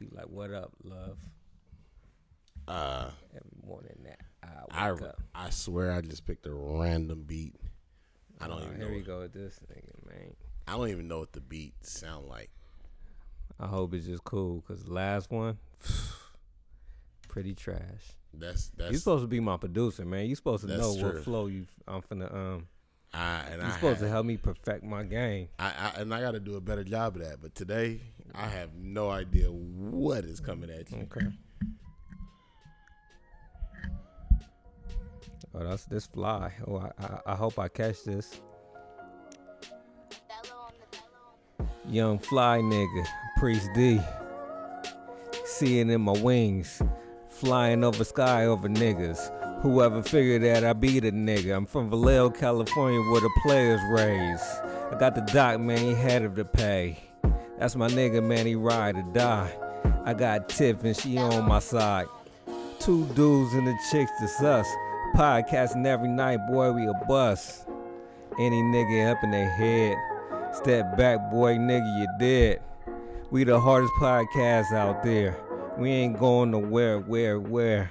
be like, "What up, love?" Uh, Every morning that I I up. I swear I just picked a random beat. I don't Oh, even here know. we go with this nigga, man. I don't even know what the beat sound like. I hope it's just cool because last one, pretty trash. That's that's you supposed to be my producer, man. You supposed to know true. what flow you. I'm finna um. I and You I supposed to help me perfect my game. I, I and I got to do a better job of that. But today, I have no idea what is coming at you. Okay. Oh, that's this fly. Oh, I, I, I hope I catch this. Young fly nigga, Priest D. Seeing in my wings, flying over sky over niggas. Whoever figured that I be the nigga. I'm from Vallejo, California, where the players raise. I got the doc, man, he had to pay. That's my nigga, man, he ride or die. I got Tiff and she on my side. Two dudes and the chicks that's us. Podcasting every night, boy, we a bust. Any nigga up in their head. Step back, boy, nigga, you dead. We the hardest podcast out there. We ain't going nowhere, where, where.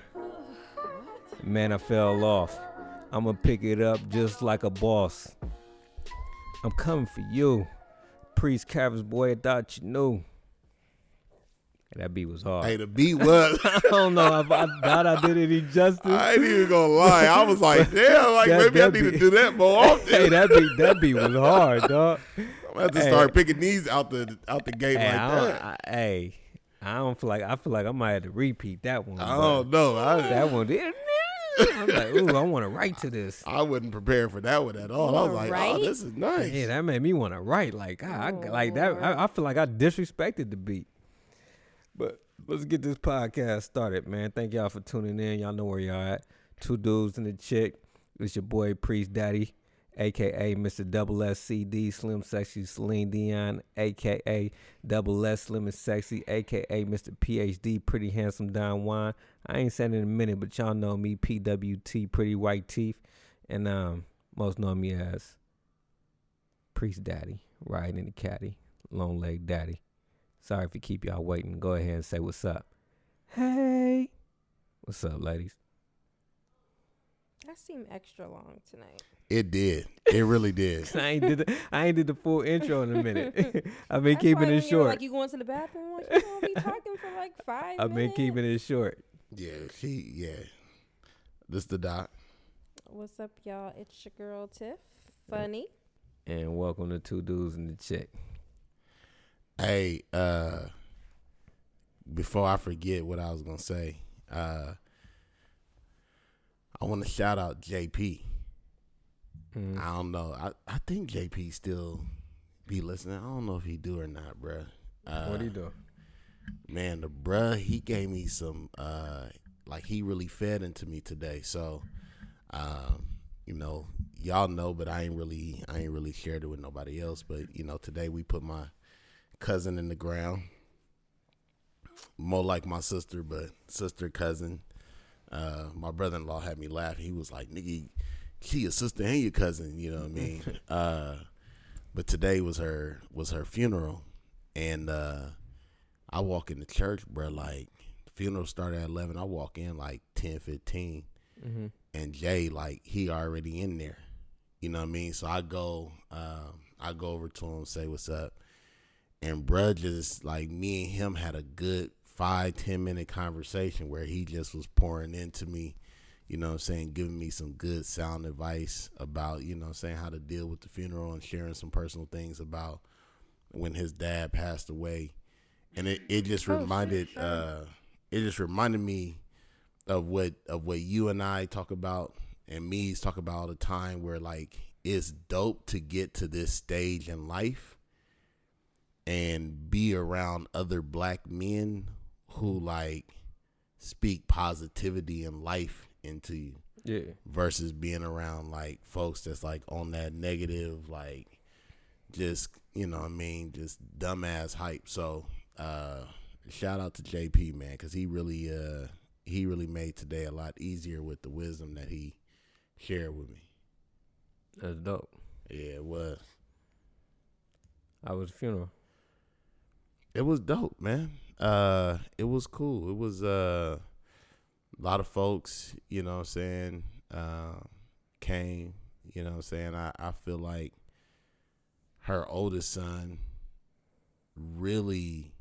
Man, I fell off. I'ma pick it up just like a boss. I'm coming for you. Priest Cavers, boy, I thought you knew. That beat was hard. Hey, the beat was. I don't know if I thought I did any justice. I ain't even gonna lie. I was like, damn, like That- maybe I that need to do that more often. hey, that beat that beat was hard, dog. I'm gonna have to hey. start picking these out the out the gate Hey, like I that. I, hey, I don't feel like I feel like I might have to repeat that one. I don't know. I, That one did. I'm like, ooh, I want to write to this. I wasn't prepared for that one at all. I was wanna like, oh, this is nice. Yeah, that made me want to write. Like, I, I like that. I, I feel like I disrespected the beat. But let's get this podcast started, man. Thank y'all for tuning in. Y'all know where y'all at. Two dudes and a chick. It's your boy Priest Daddy, aka Mr. Double S C D Slim Sexy Celine Dion, aka Double S Slim and Sexy, aka Mr. PhD Pretty Handsome Don Juan. I ain't said it in a minute, but y'all know me, PWT Pretty White Teeth, and um most know me as Priest Daddy, riding in the caddy, long leg daddy. Sorry if we keep y'all waiting. Go ahead and say what's up. Hey, what's up, ladies? That seemed extra long tonight. It did. It really did. I ain't did the, I ain't did the full intro in a minute. I've been That's keeping why it when you were short. Like you going to the bathroom? What you gonna be talking for like five? I've been keeping it short. Yeah, she. Yeah, this the doc. What's up, y'all? It's your girl Tiff. Funny. And welcome to Two Dudes and the Chick. Hey, uh, before I forget what I was gonna say, uh, I want to shout out JP. Mm. I don't know. I, I think JP still be listening. I don't know if he do or not, bruh. Uh, what do you do? Man, the bruh, he gave me some uh like he really fed into me today. So um, you know, y'all know, but I ain't really I ain't really shared it with nobody else. But, you know, today we put my cousin in the ground. More like my sister, but sister cousin. Uh my brother in law had me laughing. He was like, Nigga, she your sister and your cousin, you know what I mean? uh but today was her was her funeral and uh I walk in the church, bro. Like the funeral started at eleven. I walk in like 10, 15. Mm-hmm. and Jay like he already in there. You know what I mean? So I go, um, I go over to him, say what's up, and bruh just like me and him had a good five ten minute conversation where he just was pouring into me. You know what I'm saying, giving me some good sound advice about, you know what I'm saying, how to deal with the funeral and sharing some personal things about when his dad passed away. And it, it just Oh, sure, reminded sure. uh it just reminded me of what of what you and I talk about and me's talk about all the time where like it's dope to get to this stage in life and be around other black men who like speak positivity and life into you Yeah. versus being around like folks that's like on that negative like just you know what I mean just dumbass hype so uh shout out to JP man cuz he really uh he really made today a lot easier with the wisdom that he shared with me That's dope. yeah it was I was a funeral. it was dope man Uh, it was cool. It was uh, a lot of folks. You know, what I'm saying uh, came. You know, what I'm saying I I feel like her oldest son really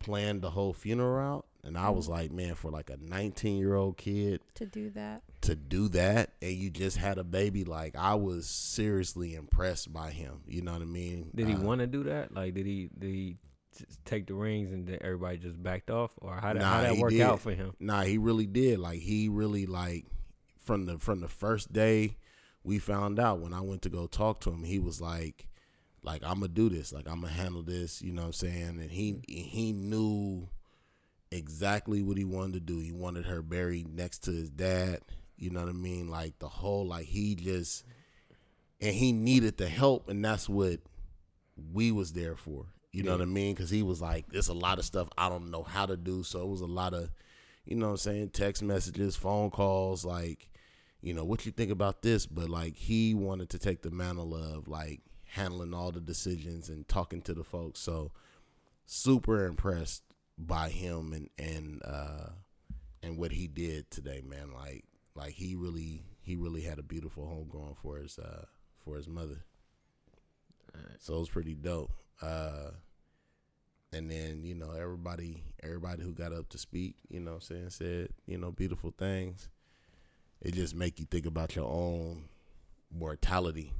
planned the whole funeral out, and I was like, man, for like a 19 year old kid To do that. to do that and you just had a baby like i was seriously impressed by him you know what i mean Did he Uh, want to do that? Like, did he did he just take the rings and then everybody just backed off, or how did Nah, how that work did. out for him? nah he really did like he really like from the from the first day we found out when i went to go talk to him he was like like i'm gonna do this. Like i'm gonna handle this you know what i'm saying? And he mm-hmm. he knew exactly what he wanted to do. He wanted her buried next to his dad you know what i mean? Like the whole like he just and he needed the help and that's what we was there for you know Yeah. what i mean? Because he was like there's a lot of stuff i don't know how to do. So it was a lot of you know what i'm saying text messages phone calls like you know what you think about this? But like he wanted to take the mantle of like handling all the decisions and talking to the folks. So super impressed by him and and uh and what he did today man. Like like he really he really had a beautiful home going for his uh for his mother. So it was pretty dope. Uh and then you know everybody everybody who got up to speak you know I'm saying said you know beautiful things. It just make you think about your own mortality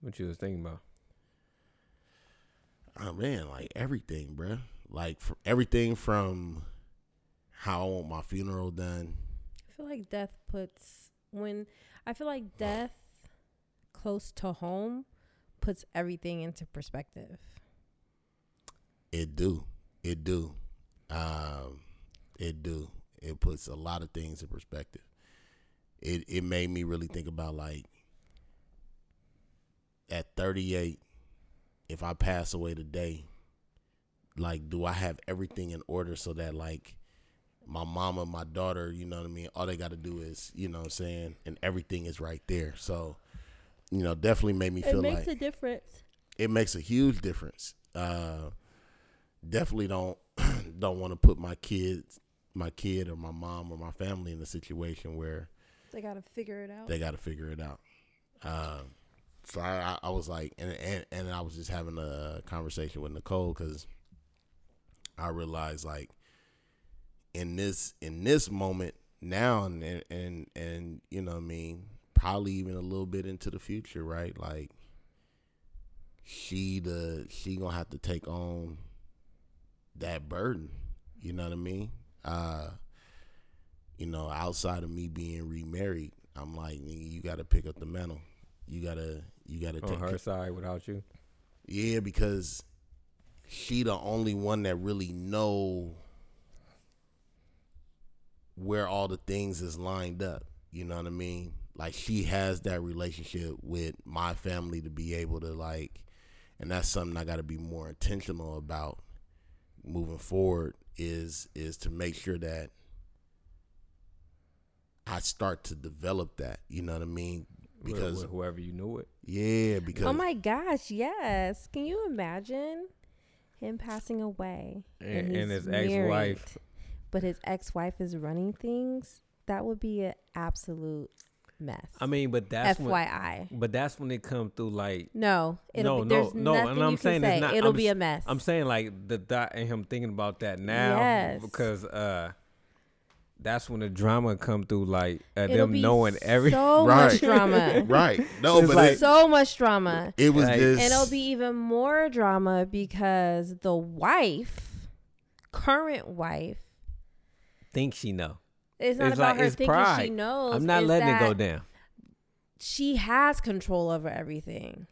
What you was thinking about? oh man like everything bruh. like fr everything from how i want my funeral done I feel like death puts when I feel like death close to home puts everything into perspective. It do. It do. Um, it do. It puts a lot of things in perspective. It it made me really think about like at 38, if I pass away today, like do I have everything in order so that like my mama, my daughter, you know what I mean, all they got to do is, you know what I'm saying, and everything is right there. So, you know, definitely made me feel like it makes a difference. it makes a huge difference. Uh, definitely don't don't want to put my kids, my kid or my mom or my family in a situation where They gotta figure it out. they got to figure it out. Um, so I, I, was like, and, and and I was just having a conversation with Nicole because I realized like in this in this moment now and and and, you know what I mean probably even a little bit into the future, right? Like she the she gonna have to take on that burden. You know what I mean? Uh, you know, outside of me being remarried, I'm like, you got to pick up the mantle. You gotta, you gotta On take. her side without you. Yeah, because she the only one that really know where all the things is lined up. You know what I mean? Like she has that relationship with my family to be able to like, and that's something I got to be more intentional about moving forward. Is is to make sure that I start to develop that. You know what I mean? With- Because with whoever you knew it. yeah, because Oh my gosh, yes. Can you imagine him passing away And, he's and his married, ex-wife. but his ex-wife is running things? That would be an absolute mess. I mean, but that's when. FYI. But that's when it come through like No, it'll No, be, no, there's no, and I'm saying can it's say. not- it'll I'm be a mess. I'm saying like the dot and him thinking about that now Yes. because uh that's when the drama come through like uh, It'll them be knowing every so Right. much drama. right. No, It's but like- it, so much drama. it was Like- just And it'll be even more drama because the wife, current wife, thinks she know. it's not It's about like- her it's thinking she knows. I'm not letting it go down. She has control over everything.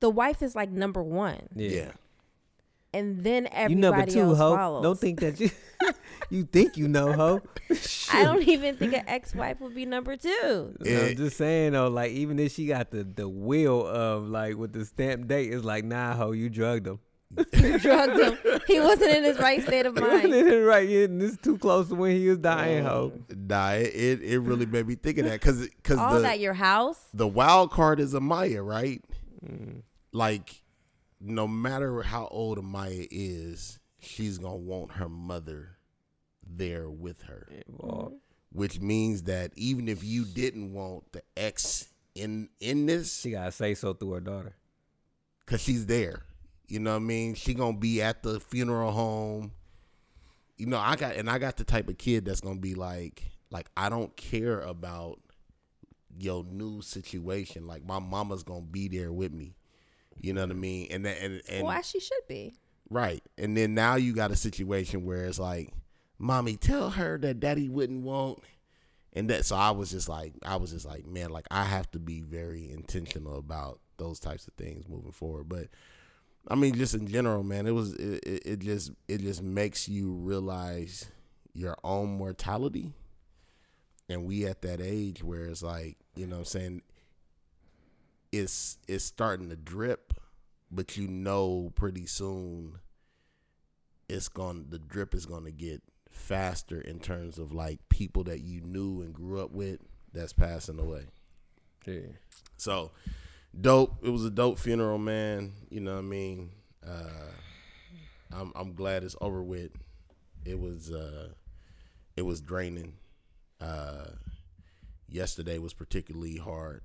The wife is like number one, Yeah. yeah. And then everybody You number two, else ho. follows. Don't think that you you think you know, ho. I don't even think an ex-wife would be number two. No, Yeah. I'm just saying though, like even if she got the the will of like with the stamp date, it's like nah, ho, you drugged him. You drugged him. He wasn't in his right state of mind. right, yeah, and this too close to when he was dying, ho. Nah, it, it, it really made me think of that because because All the that your house. the wild card is Amaya, right? Mm. Like no matter how old Amaya is, she's gonna want her mother there with her. Which means that even if you didn't want the ex in in this, she gotta say so through her daughter. cause she's there. You know what I mean? She gonna be at the funeral home. You know, I got and I got the type of kid that's gonna be like, like I don't care about your new situation. Like my mama's gonna be there with me. You know what I mean? And that and and well, as she should be. right. And then now you got a situation where it's like, mommy, tell her that daddy wouldn't want. And that so I was just like I was just like, man, like I have to be very intentional about those types of things moving forward. But I mean, just in general, man, it was it, it, it just it just makes you realize your own mortality. And we at that age where it's like, you know what I'm saying, it's it's starting to drip, but you know pretty soon it's going the drip is going to get faster in terms of like people that you knew and grew up with that's passing away. Yeah. So dope. It was a dope funeral, man. You know what I mean? Uh I'm I'm glad it's over with. It was uh it was draining. Uh yesterday was particularly hard.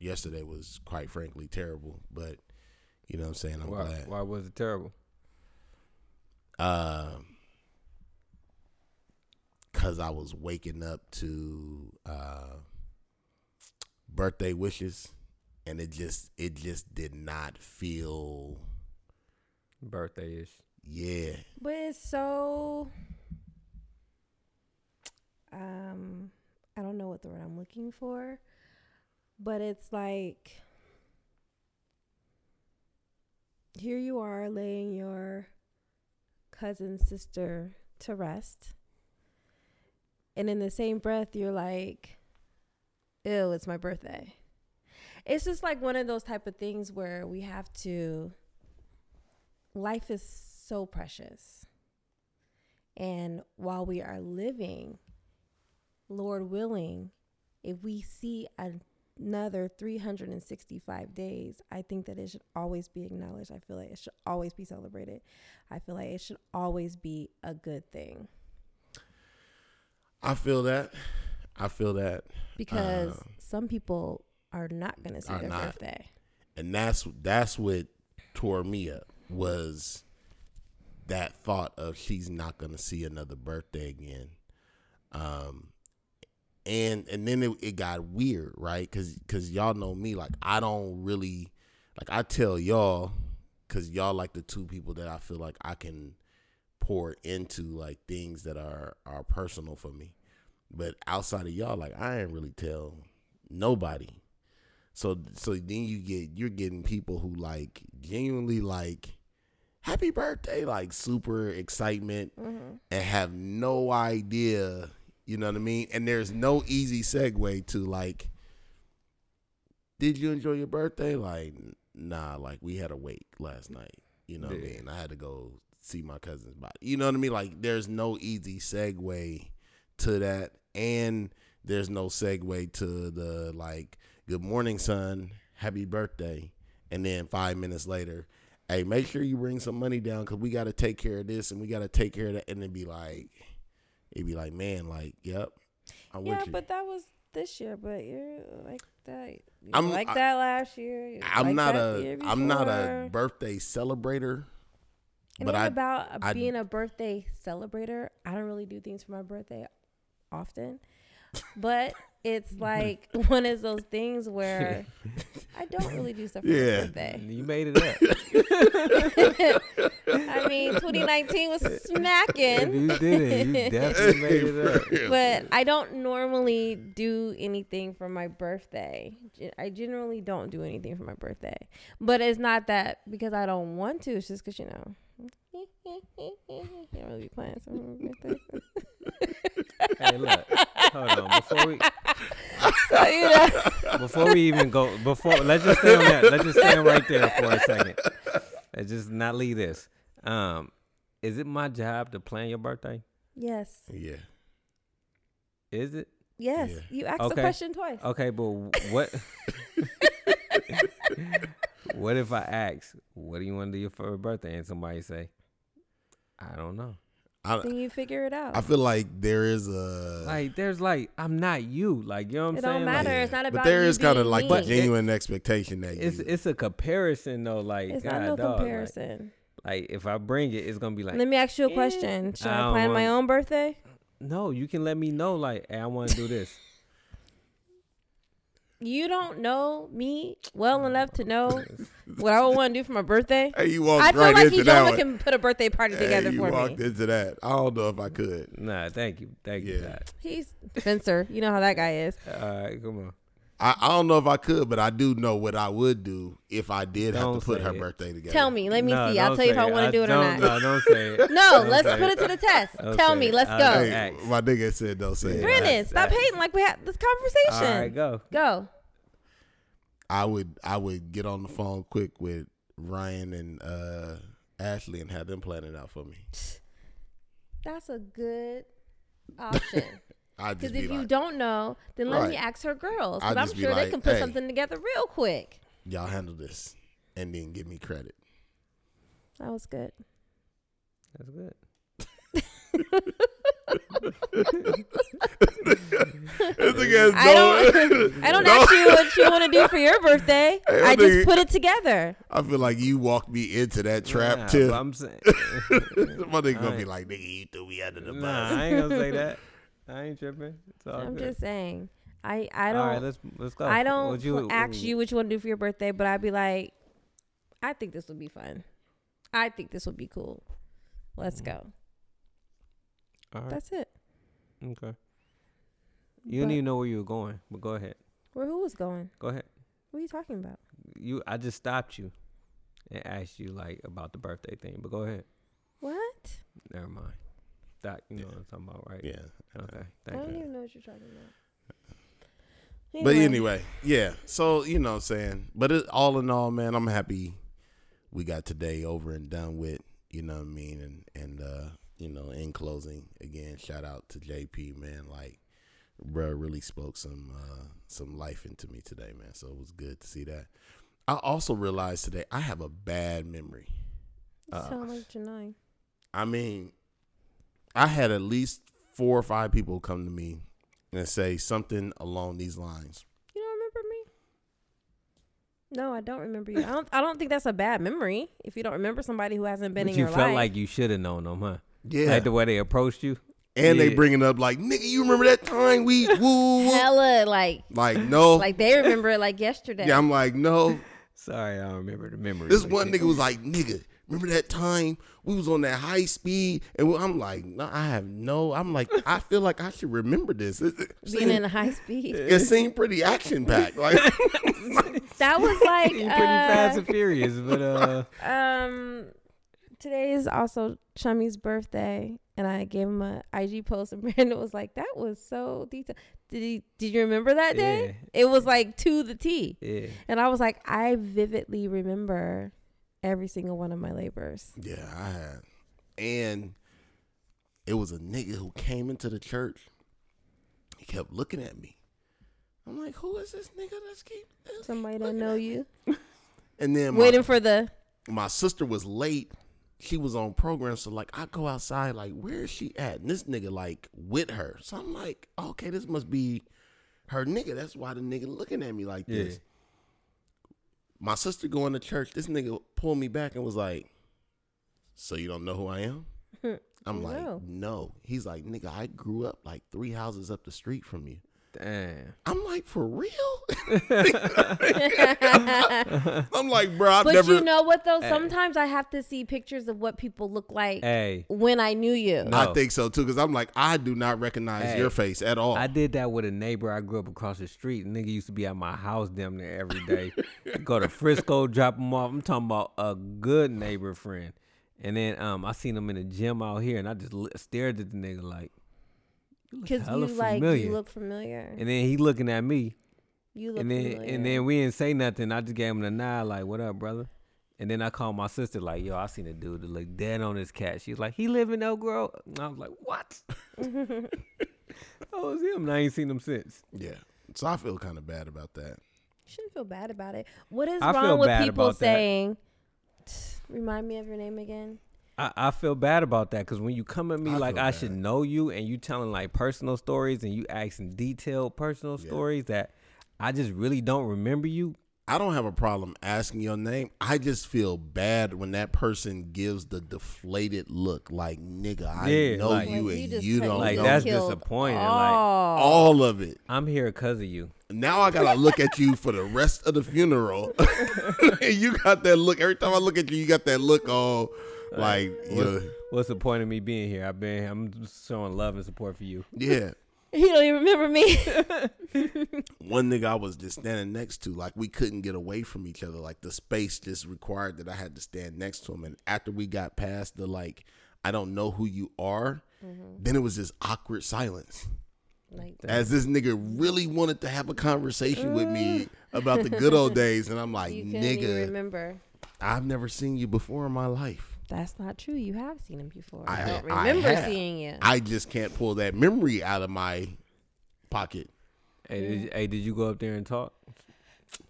Yesterday was quite frankly terrible, but you know what I'm saying? I'm Why, glad. why was it terrible? Um, cause I was waking up to uh, birthday wishes, and it just it just did not feel Birthday ish. yeah But it's so um I don't know what the word I'm looking for, but it's like here you are laying your cousin's sister to rest. And in the same breath you're like, Ew, it's my birthday. It's just like one of those type of things where we have to life is so precious. And while we are living, Lord willing, if we see another 365 days, I think that it should always be acknowledged. I feel like it should always be celebrated. I feel like it should always be a good thing I feel that I feel that because Uh, some people are not going to see their not. birthday. and that's that's what tore me up was that thought of she's not gonna see another birthday again um and and then it, it got weird right? Because because y'all know me like i don't really like i tell y'all because y'all like the two people that i feel like i can pour into like things that are are personal for me. But outside of y'all like i ain't really tell nobody. So so then you get you're getting people who like genuinely like happy birthday, like super excitement Mm-hmm. and have no idea, you know what I mean? And there's no easy segue to like did you enjoy your birthday? Like nah, like we had a wake last night. You know what I mean? I had to go see my cousin's body. You know what I mean? Like there's no easy segue to that and there's no segue to the like good morning son happy birthday and then five minutes later hey make sure you bring some money down because we got to take care of this and we got to take care of that and then be like it'd be like man like yep i'm Yeah, with you but that was this year. But you're like that. You I'm- like I- that last year. you i'm like not that year a i'm not a birthday celebrator It but ain't I- about uh, I- being a birthday celebrator. I don't really do things for my birthday often, but it's like one of those things where I don't really do stuff for Yeah. my birthday. You made it up. I mean, 2019 was smacking. you did it. You definitely made it up. but I don't normally do anything for my birthday. I generally don't do anything for my birthday. But it's not that because I don't want to. It's just because you know, can't really be playing for birthday. Hey, look. Hold on. Before we So you know, before we even go before let's just stay on that. Let's just stay on right there for a second. Let's just not leave this. Um, is it my job to plan your birthday? yes, yeah Is it? yes. Yeah. You asked Okay. the question twice. Okay, but what what if I ask, what do you want to do for your birthday? And somebody say, I don't know. I, Then you figure it out. I feel like there is a Like, there's like, I'm not you. Like, you know what I'm It saying? don't Like, matter. It's not but about there you is kind of like me. the But it- genuine expectation that it's you, it's a comparison though. Like, it's God, not no dog, comparison. Like, if I bring it, it's gonna be like, Let me ask you a eh, question. Should I I, don't plan my own birthday? no, you can let me know. Like, hey, I want to do this. You don't know me well mm. enough to know what I would want to do for my birthday. hey, you walked I feel right like into you that don't one. can put a birthday party Hey, together you for walked me. into that. I don't know if I could. nah, thank you, thank you. Yeah. God. He's fencer. You know how that guy is. All right, come on. I, I don't know if I could, but I do know what I would do if I did have Don't to put say her it. birthday together. Tell me. Let me No, see. I'll don't tell you if say I want to do it or don't- not. No, don't say it. No, Don't let's say put it to the test. Don't Tell say me. it. Let's I- go. Hey, Ask. my nigga said don't say it. Brennan, That's- stop that- hating like we had this All conversation. right, go. Go. I would I would get on the phone quick with Ryan and uh, Ashley and have them plan it out for me. That's a good option. I Because just be if you don't know, then let me ask her girls. I'll But I'm just be sure they can put hey. something together real quick. y'all handle this, and then give me credit. That was good. That's good. I don't. I don't ask you what you want to do for your birthday. Hey, I I just think- put it together. I feel like you walked me into that trap Nah, too. I'm saying, My nigga gonna I be like, nigga, you threw me under the bus. nah, I ain't gonna say that. I ain't tripping. It's all I'm good. just saying. I I don't. right, let's let's go. I don't What pl- ask you what you want to do for your birthday, but I'd be like, I think this would be fun. I think this would be cool. Let's mm. go. All right, That's it. okay. You didn't even know where you were going, but go ahead. Where who was going? Go ahead. What are you talking about? You, I just stopped you and asked you like about the birthday thing, but go ahead. What? Never mind. That you know what I'm talking about, right? Yeah. Okay. I don't you. even know what you're talking about. But anyway, yeah. So you know, what I'm saying. But it, all in all, man, I'm happy we got today over and done with. You know what I mean? And and uh, you know, in closing, again, shout out to JP, man. Like, bruh really spoke some uh some life into me today, man. So it was good to see that. I also realized today I have a bad memory. You Uh, sound like Janine. I mean, I had at least four or five people come to me and say something along these lines. You don't remember me? No, I don't remember you. I don't. I don't think that's a bad memory. If you don't remember somebody who hasn't been in your life. But in you your felt life, like you should have known them, huh? Yeah. Like the way they approached you. And they Yeah. bringing up like, nigga, you remember that time we woo woo? woo?" hella like Like no, like they remember it like yesterday. yeah. I'm like no. Sorry, I don't remember the memory. This one nigga was like, nigga, remember that time we was on that high speed? And I'm like, no, I have no. I'm like, I feel like I should remember this. It, it, being seemed, in high speed. it seemed pretty action packed. Like, That was like Pretty fast uh, and furious, but uh, um today is also Chummy's birthday and I gave him a IG post and Brandon was like, That was so detailed. Did he did you remember that day? It was like to the T. yeah. And I was like, I vividly remember every single one of my labors. yeah, I had, and it was a nigga who came into the church. He kept looking at me. I'm like, who is this nigga that's keep that's Somebody keep that looking know you. And then my, Waiting for the my sister was late. She was on program, so like I go outside, like where is she at? And this nigga like with her, so I'm like, okay, this must be her nigga. That's why the nigga looking at me like Yeah. this. My sister going to church. This nigga pulled me back and was like, "So you don't know who I am?" I'm like, No. "No." He's like, "Nigga, I grew up like three houses up the street from you." Damn. I'm like, "For real?" I'm like, "Bro, I've But never." you know what though? Hey. Sometimes I have to see pictures of what people look like Hey, when I knew you. No. I think so too, because I'm like, I do not recognize Hey, your face at all. I did that with a neighbor I grew up across the street. Nigga used to be at my house damn near every day. Go to Frisco, drop him off. I'm talking about a good neighbor friend. And then um, I seen him in the gym out here, and I just li- stared at the nigga like, you look Because hella you like familiar. you look familiar. and then he looking at me, you look and then familiar. and then we didn't say nothing. I just gave him the nod, like, "What up, brother?" And then I called my sister, like, "Yo, I seen a dude that look dead on his cat." She's like, "He live in Elk Grove." And I was like, "What?" that was him. And I ain't seen him since. yeah, so I feel kind of bad about that. You shouldn't feel bad about it. What is I wrong with people saying? Remind me of your name again. I, I feel bad about that because when you come at me I like I bad. should know you and you telling like personal stories and you asking detailed personal Yeah. stories that I just really don't remember you. I don't have a problem asking your name. I just feel bad when that person gives the deflated look, like nigga, I Yeah, know like- you Like, and just you don't Like, know. that's killed disappointing, like- all. all of it. I'm here because of you. Now I gotta look at you for the rest of the funeral. and you got that look. Every time I look at you, you got that look all like you What's, know, what's the point of me being here? I've been I'm showing love and support for you. yeah. You don't even remember me. One nigga I was just standing next to, like we couldn't get away from each other. Like the space just required that I had to stand next to him. And after we got past the like, I don't know who you are, mm-hmm. then it was this awkward silence. like As this nigga really wanted to have a conversation with me mm. about the good old days, and I'm like, you can't even nigga, remember. I've never seen you before in my life. That's not true. You have seen him before. I- I, don't I remember have. seeing you. I just can't pull that memory out of my pocket. Hey, did you, hey, did you go up there and talk?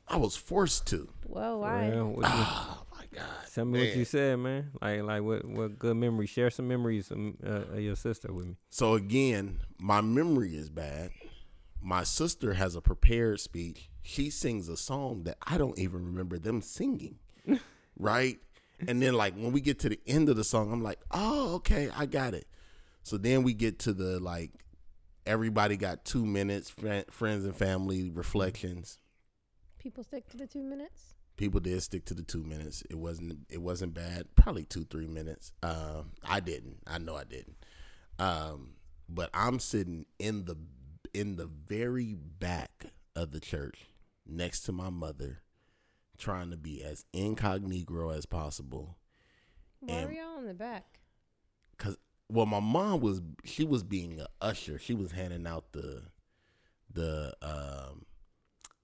I was forced to. Whoa, why? Well, what you- Oh my god. tell me what you said, man. Like, like what, what good memory? Share some memories um, uh, of your sister with me. So again, my memory is bad. My sister has a prepared speech. She sings a song that I don't even remember them singing. right? And then like when we get to the end of the song, I'm like, "Oh, okay, I got it." So then we get to the like everybody got 2 minutes fri- friends and family reflections. People stick to the two minutes. People did stick to the 2 minutes. It wasn't it wasn't bad. Probably 2-3 minutes. Um I didn't. I know I didn't. Um, but I'm sitting in the in the very back of the church next to my mother, trying to be as incognito as possible. Why And- were y'all in the back? Cause well, my mom was she was being a usher. She was handing out the the um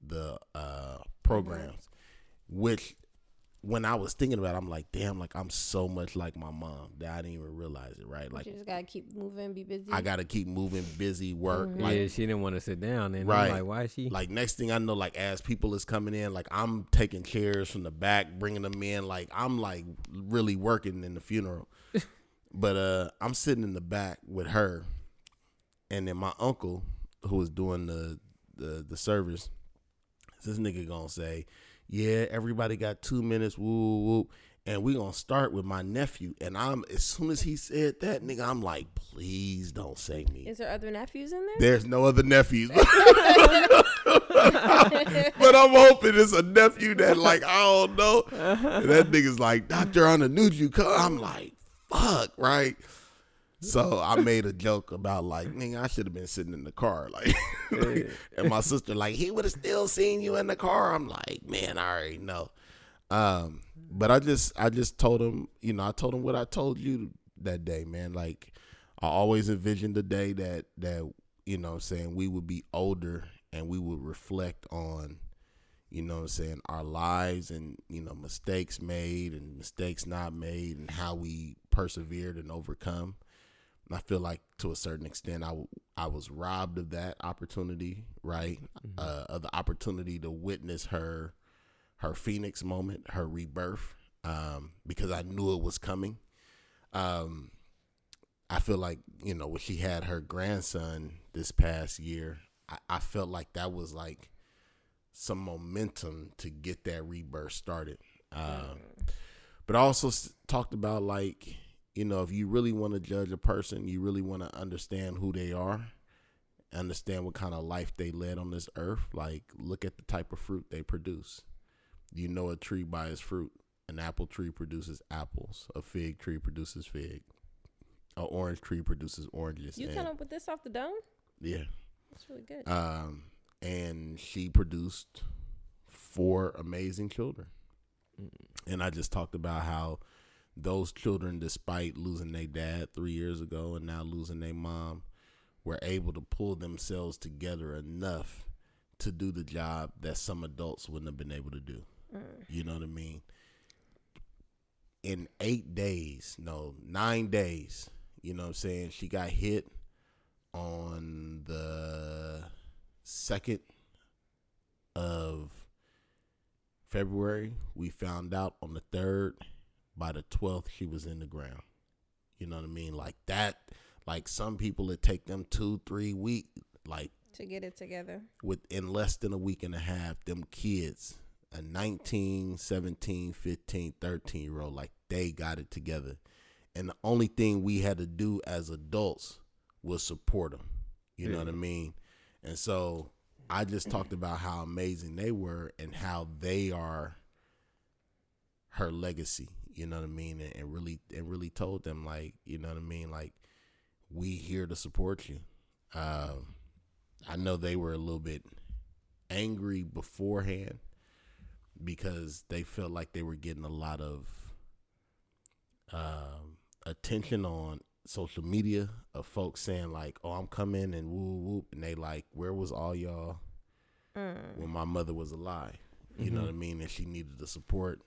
the uh programs, which when I was thinking about, it, I'm like, damn, like I'm so much like my mom that I didn't even realize it. Right, like you just gotta keep moving, be busy. I got to keep moving, busy, work. Mhm. Like yeah, she didn't want to sit down. And Right. I'm like, why is she? Like next thing I know, like as people is coming in, like I'm taking chairs from the back, bringing them in. Like I'm like really working in the funeral. but uh I'm sitting in the back with her, and then my uncle, who was doing the the the service, this nigga gonna say, "Yeah, everybody got two minutes." Woo woo. woo. And we gonna start with my nephew, and I'm as soon as he said that, nigga, I'm like, please don't say me. Is there other nephews in there? There's no other nephews. but I'm hoping it's a nephew that like I don't know. And that nigga's like, Doctor Ananuju, come. I'm like, fuck, right? So I made a joke about like, nigga, I should have been sitting in the car, like, and my sister like, he would have still seen you in the car. I'm like, man, I already know. Um, but I just, I just told him, you know, I told him what I told you that day, man. Like, I always envisioned the day that that you know, what I'm saying we would be older and we would reflect on, you know, what I'm saying our lives and you know mistakes made and mistakes not made and how we persevered and overcome. I feel like to a certain extent, I, I was robbed of that opportunity, right? Uh, of the opportunity to witness her, her phoenix moment, her rebirth, um, because I knew it was coming. Um, I feel like you know when she had her grandson this past year, I, I felt like that was like some momentum to get that rebirth started. Um, but I also s- talked about like you know if you really want to judge a person, you really want to understand who they are, understand what kind of life they led on this earth. Like look at the type of fruit they produce. You know a tree by its fruit. An apple tree produces apples. A fig tree produces fig. An orange tree produces oranges. You come up with this off the dome? yeah. That's really good. Um, and she produced four amazing children. And I just talked about how those children, despite losing their dad three years ago and now losing their mom, were able to pull themselves together enough to do the job that some adults wouldn't have been able to do. Mm. You know what I mean? In eight days, no, nine days, you know what I'm saying? She got hit on the second of February. We found out on the third. By the twelfth, she was in the ground. You know what I mean? Like that. Like some people, it take them two, three weeks. Like to get it together. within less than a week and a half, them kids, a 19, 17, 15, 13 year old, like they got it together. And the only thing we had to do as adults was support them. You know what I mean? And so I just talked about how amazing they were and how they are her legacy. You know what I mean? And, and really, and really told them like, you know what I mean? Like, we here to support you. Um, I know they were a little bit angry beforehand because they felt like they were getting a lot of um, attention on social media of folks saying like, "Oh, I'm coming," and whoop whoop, and they like, "Where was all y'all when my mother was alive?" You know what I mean? And she needed the support.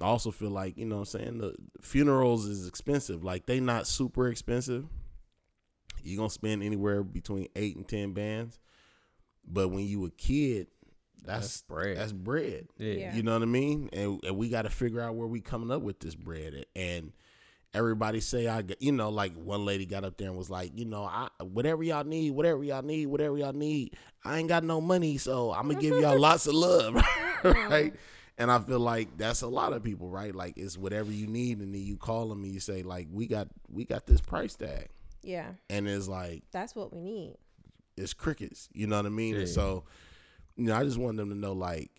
I also feel like you know what I'm saying the funerals is expensive. Like they not super expensive. You're gonna spend anywhere between eight and ten bands. But when you a kid, that's, That's bread. That's bread. Yeah. Yeah. You know what I mean? And, and we got to figure out where we coming up with this bread. And everybody say I, got- you know, like one lady got up there and was like, you know, I whatever y'all need, whatever y'all need, whatever y'all need. I ain't got no money, so I'm gonna give y'all lots of love, right? Mm-hmm. And I feel like that's a lot of people, right? Like it's whatever you need, and then you call them and you say like, we got we got this price tag, Yeah, and it's like that's what we need. it's crickets. You know what I mean? And so, you know, I just want them to know, like,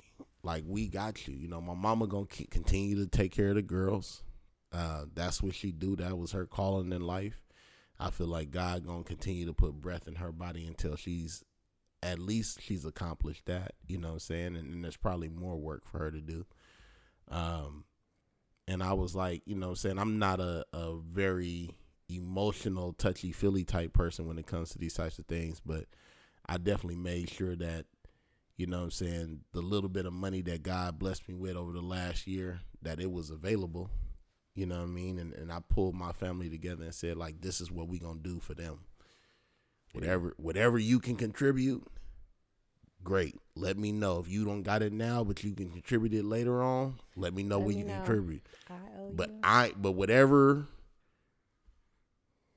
like we got you. You know, my mama gonna continue to take care of the girls. Uh, that's what she do. That was her calling in life. I feel like God gonna continue to put breath in her body until she's at least she's accomplished that. You know what I'm saying? And, and there's probably more work for her to do. Um, and I was like, you know what I'm saying? I'm not a, a very emotional, touchy feely type person when it comes to these types of things, but I definitely made sure that, you know what I'm saying, the little bit of money that God blessed me with over the last year, that it was available. You know what I mean? And and I pulled my family together and said, like, this is what we gonna do for them. Whatever whatever you can contribute, great. Let me know. If you don't got it now, but you can contribute it later on, let me know Let what me you can know. contribute. I owe But you. I but whatever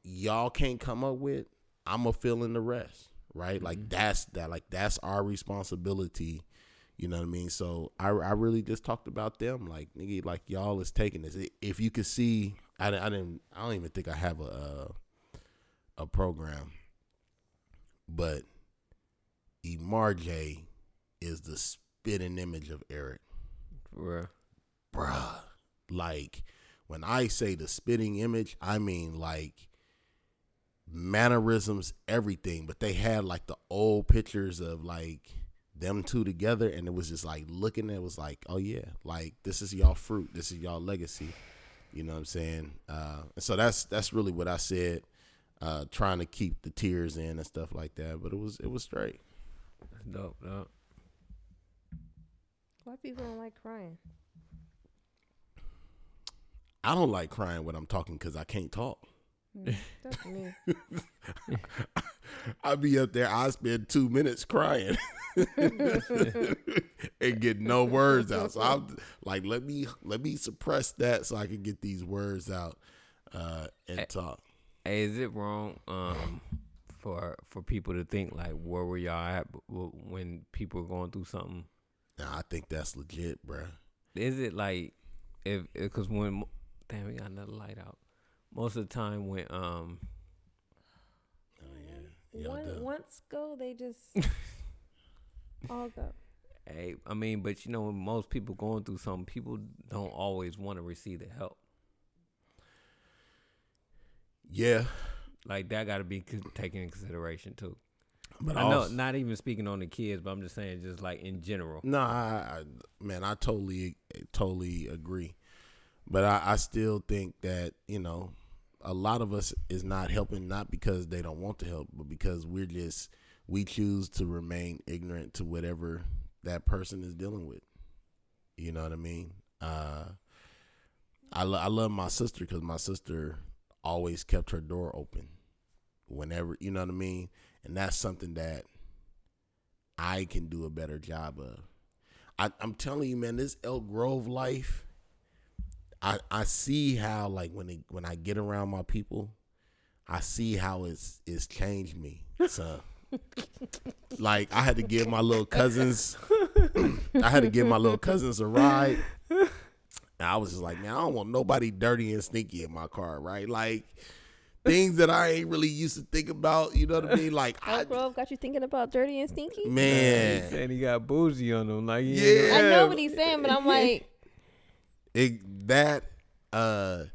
y'all can't come up with, I'ma fill in the rest. Right? Like that's that like that's our responsibility. You know what I mean? So I I really just talked about them. Like nigga, like y'all is taking this. If you could see I, I didn't I don't even think I have a uh, a program. But Emarj is the spitting image of Eric real. bruh. Like when I say the spitting image, I mean like mannerisms, everything. But they had like the old pictures of like them two together, and it was just like looking at it was like, oh yeah, like this is y'all fruit, this is y'all legacy. You know what I'm saying? Uh, and so that's that's really what I said. Uh, trying to keep the tears in and stuff like that, but it was it was straight. That's dope, dope. Why people don't like crying? I don't like crying when I'm talking because I can't talk. Mm, That's me. I be up there. I spend two minutes crying and get no words out. So I'm like, let me let me suppress that so I can get these words out uh, and talk. Hey, is it wrong um for for people to think like where were y'all at when people were going through something? Nah, I think that's legit, bro. Is it like if because when damn we got another light out. Most of the time when um Oh yeah, yeah. One, duh. once go, they just all go. hey I mean but you know when most people going through something people don't always want to receive the help. Yeah, Like that got to be taken in consideration too. but I know also, not even speaking on the kids, but I'm just saying just like in general. No, I, I man, I totally totally agree. But I, I still think that, you know, a lot of us is not helping not because they don't want to help, but because we're just we choose to remain ignorant to whatever that person is dealing with. You know what I mean? Uh I lo- I love my sister cuz my sister always kept her door open whenever, you know what I mean? And that's something that I can do a better job of. I, I'm telling you, man, this Elk Grove life. I I see how like when it, when I get around my people, I see how it's it's changed me. So, like I had to give my little cousins, I had to give my little cousins a ride. And I was just like, man, I don't want nobody dirty and sneaky in my car, right? Like things that I ain't really used to think about. You know what I mean? Like I, Grove got you thinking about dirty and stinky. He man, saying he got bougie on him. Like, he ain't Yeah. I know what he's saying, but I'm like, it, that uh,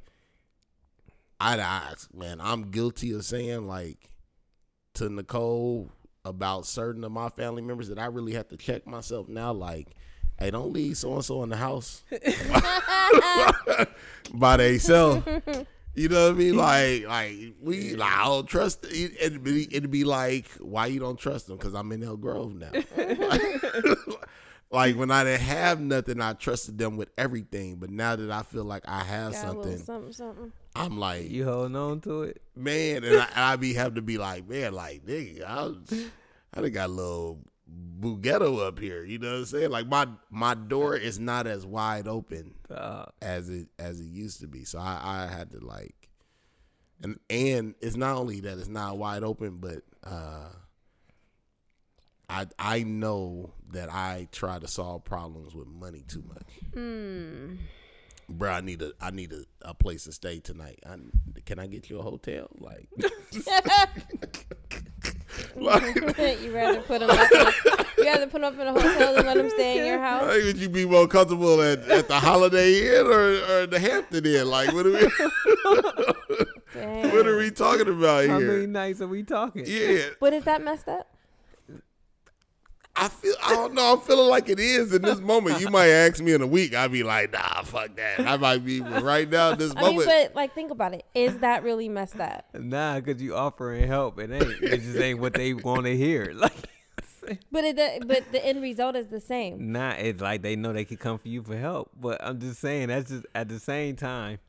I, I man, I'm guilty of saying like to Nicole about certain of my family members that I really have to check myself now. Like, hey, don't leave so and so in the house by themselves. You know what I mean? Like, like we, like, I don't trust. It, it'd be, it'd be like, why you don't trust them? Because I'm in Elk Grove now. like when I didn't have nothing, I trusted them with everything. But now that I feel like I have got something, something, something. I'm like, You holding on to it? man, and I, and I be have to be like, man, like nigga, I, was- I done got a little bugetto up here. You know what I'm saying? Like my my door is not as wide open Dog. as it as it used to be. So I, I had to like, and and it's not only that it's not wide open, but uh, I I know that I try to solve problems with money too much. Hmm. Bro, I need a I need a, a place to stay tonight. I, can I get you a hotel? Like, you rather put him up. In, you rather put him up in a hotel than let him stay in your house. like, would you be more comfortable at, at the Holiday Inn or, or the Hampton Inn? Like, what are we what are we talking about here? How here? many nights are we talking? Yeah, But is that messed up? I feel I don't know. I'm feeling like it is in this moment. You might ask me in a week. I'd be like, nah, fuck that. I might be right now. in This I mean, moment, but like, think about it. Is that really messed up? Nah, cause you offering help. It ain't. It just ain't what they want to hear. Like, But it, but the end result is the same. nah, it's like they know they could come for you for help. But I'm just saying that's just at the same time.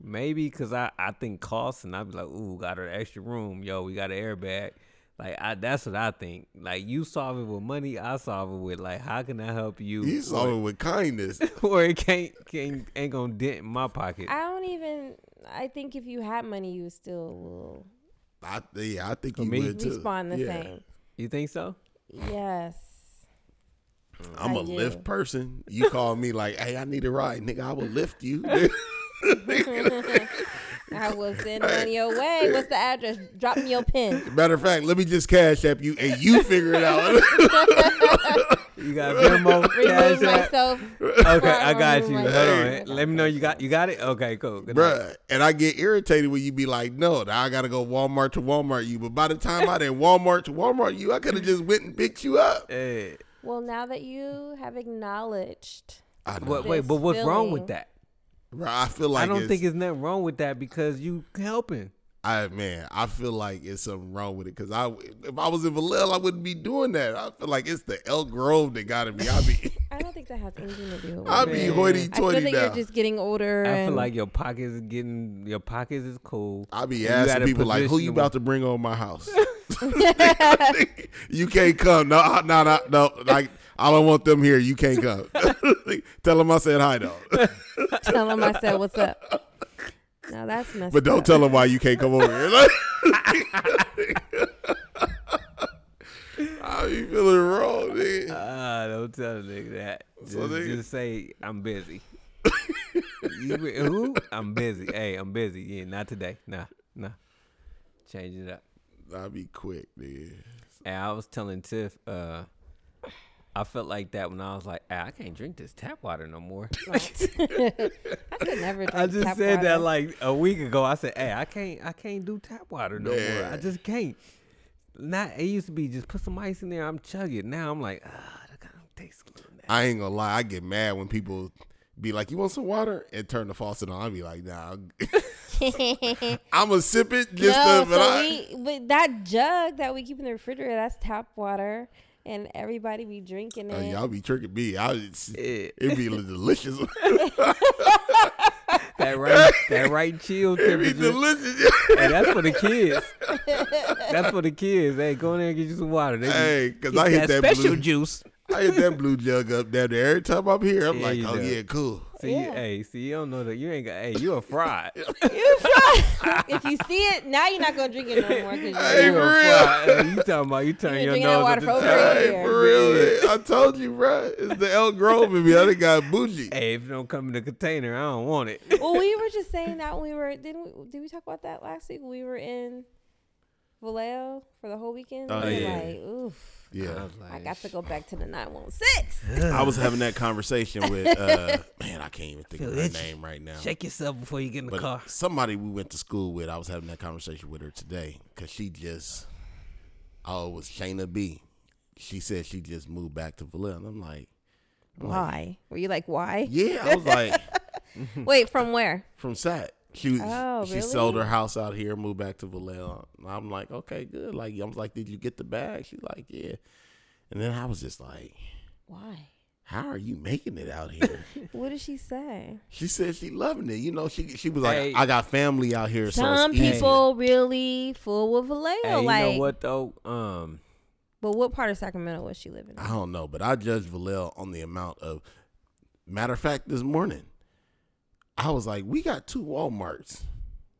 Maybe because I, I think cost and I'd be like, ooh, got an extra room. Yo, we got an airbag. Like I, that's what I think. Like you solve it with money, I solve it with like how can I help you? you saw it with kindness. or it can't, can't ain't gonna dent in my pocket. I don't even. I think if you had money, you still will I, yeah, I think For you me? would too. respond the Yeah. same. You think so? Yes. Mm, I'm I a do. lift person. You call me like, hey, I need a ride, nigga. I will lift you. I will send money your way. What's the address? Drop me your pin. Matter of fact, let me just cash app you and you figure it out. You got Venmo, Remove Cash App? myself. Okay, I got Remove you. Hold myself. on. Let me know you got you got it. Okay, cool. Good night. And I get irritated when you be like, no, now I gotta go Walmart to Walmart you. But by the time I did Walmart to Walmart you, I could have just went and picked you up. Hey, Well, now that you have acknowledged, I know. what, wait, This but what's wrong with that? Bruh, I feel like I don't it's, think it's nothing wrong with that because you helping. I man, I feel like it's something wrong with it because I, if I was in Vallejo, I wouldn't be doing that. I feel like it's the Elk Grove that got me. I be, I don't think that has anything to do with I it. be hoity toity. I feel toity like now. you're just getting older. I feel like your pockets is getting your pockets is cool. I be asking gotta people like, "Who you about to bring on my house?" you can't come. No, no, no, no. Like I don't want them here. You can't come. Tell them I said hi though, tell them I said what's up. Now that's messed but don't up. tell them why you can't come over here. Like, I be feeling wrong, nigga. Ah, don't tell a nigga that. Just, So they- just say I'm busy. you, who? I'm busy. Hey, I'm busy. Yeah, not today. Nah, nah. Change it up. I'll be quick, nigga. And I was telling Tiff, uh, I felt like that when I was like, ah, I can't drink this tap water no more. I could never drink I just tap said that like a week ago. I said, "Hey, I can't, I can't do tap water no more. I just can't." Not it used to be just put some ice in there. I'm chugging. Now I'm like, ah, that kind of tastes a little nasty. I ain't gonna lie. I get mad when people be like, "You want some water?" and turn the faucet on. I be like, "Nah." I'm gonna sip it just no, to, but so I, we but that jug that we keep in the refrigerator, that's tap water, and everybody be drinking Uh, it. y'all be tricking me. I it's, Yeah. it be delicious. That right, that right chill it be delicious. hey, that's for the kids. that's for the kids. Hey, go in there and get you some water. They hey, cause I hit that, special blue. juice. I hit that blue jug up down there every time I'm here. I'm Yeah, like, oh do. yeah, cool. See, Yeah. hey, see, you don't know that you ain't got. Hey, you a fraud. You try. if you see it now, you're not gonna drink it no more. 'cause you- Hey, you for a real. fraud. Hey, you talking about you turn been your nose water at the for over Hey, for real. I told you, bro. It's the Elk Grove in me. I done got bougie. Hey, if it don't come in the container, I don't want it. well, we were just saying that when we were didn't we, did we talk about that last week? We were in Vallejo for the whole weekend. Oh, we yeah. like, oof. Yeah. I got to go back to the 916. I was having that conversation with uh man, I can't even think Feel of her itchy. name right now. Shake yourself before you get in the But car. somebody we went to school with, I was having that conversation with her today because she just, oh, it was Shayna B. She said she just moved back to Vallejo. And I'm like, I'm like, Why? Were you like, why? yeah. I was like, Wait, from where? from Sat. She Oh, she sold her house out here, moved back to Vallejo. And I'm like, okay, good. Like I was like, did you get the bag? She's like, yeah. And then I was just like, Why? how are you making it out here? What did she say? she said she loving it. You know, she she was like, Hey. I got family out here, so Some easy. people really full with Vallejo. Hey, you like, know what though? Um, but what part of Sacramento was she living in? I don't know, but I judged Vallejo on the amount of. Matter of fact, this morning, I was like, we got two WalMarts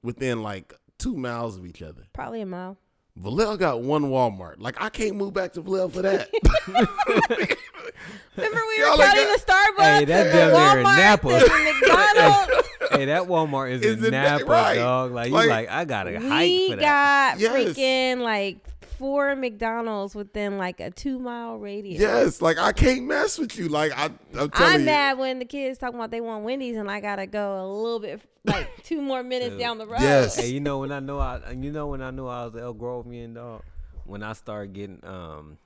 within like two miles of each other. Probably a mile. Vallejo got one Walmart. Like I can't move back to Vallejo for that. Remember we Y'all were like counting that- the Starbucks Hey, that and down the in Walmart Napa. McDonald's. hey, that Walmart is, Is in in Napa, right. dog. Like, Like, you like, I gotta hike we for that. got Yes. freaking like four McDonald's within like a two mile radius. yes, like I can't mess with you. Like I, I'm telling I'm you. mad when the kids talking about they want Wendy's and I gotta go a little bit like two more minutes down the road. Yes. Hey, you know when I know I, you know when I knew I was Elk Grovian dog, when I started getting um,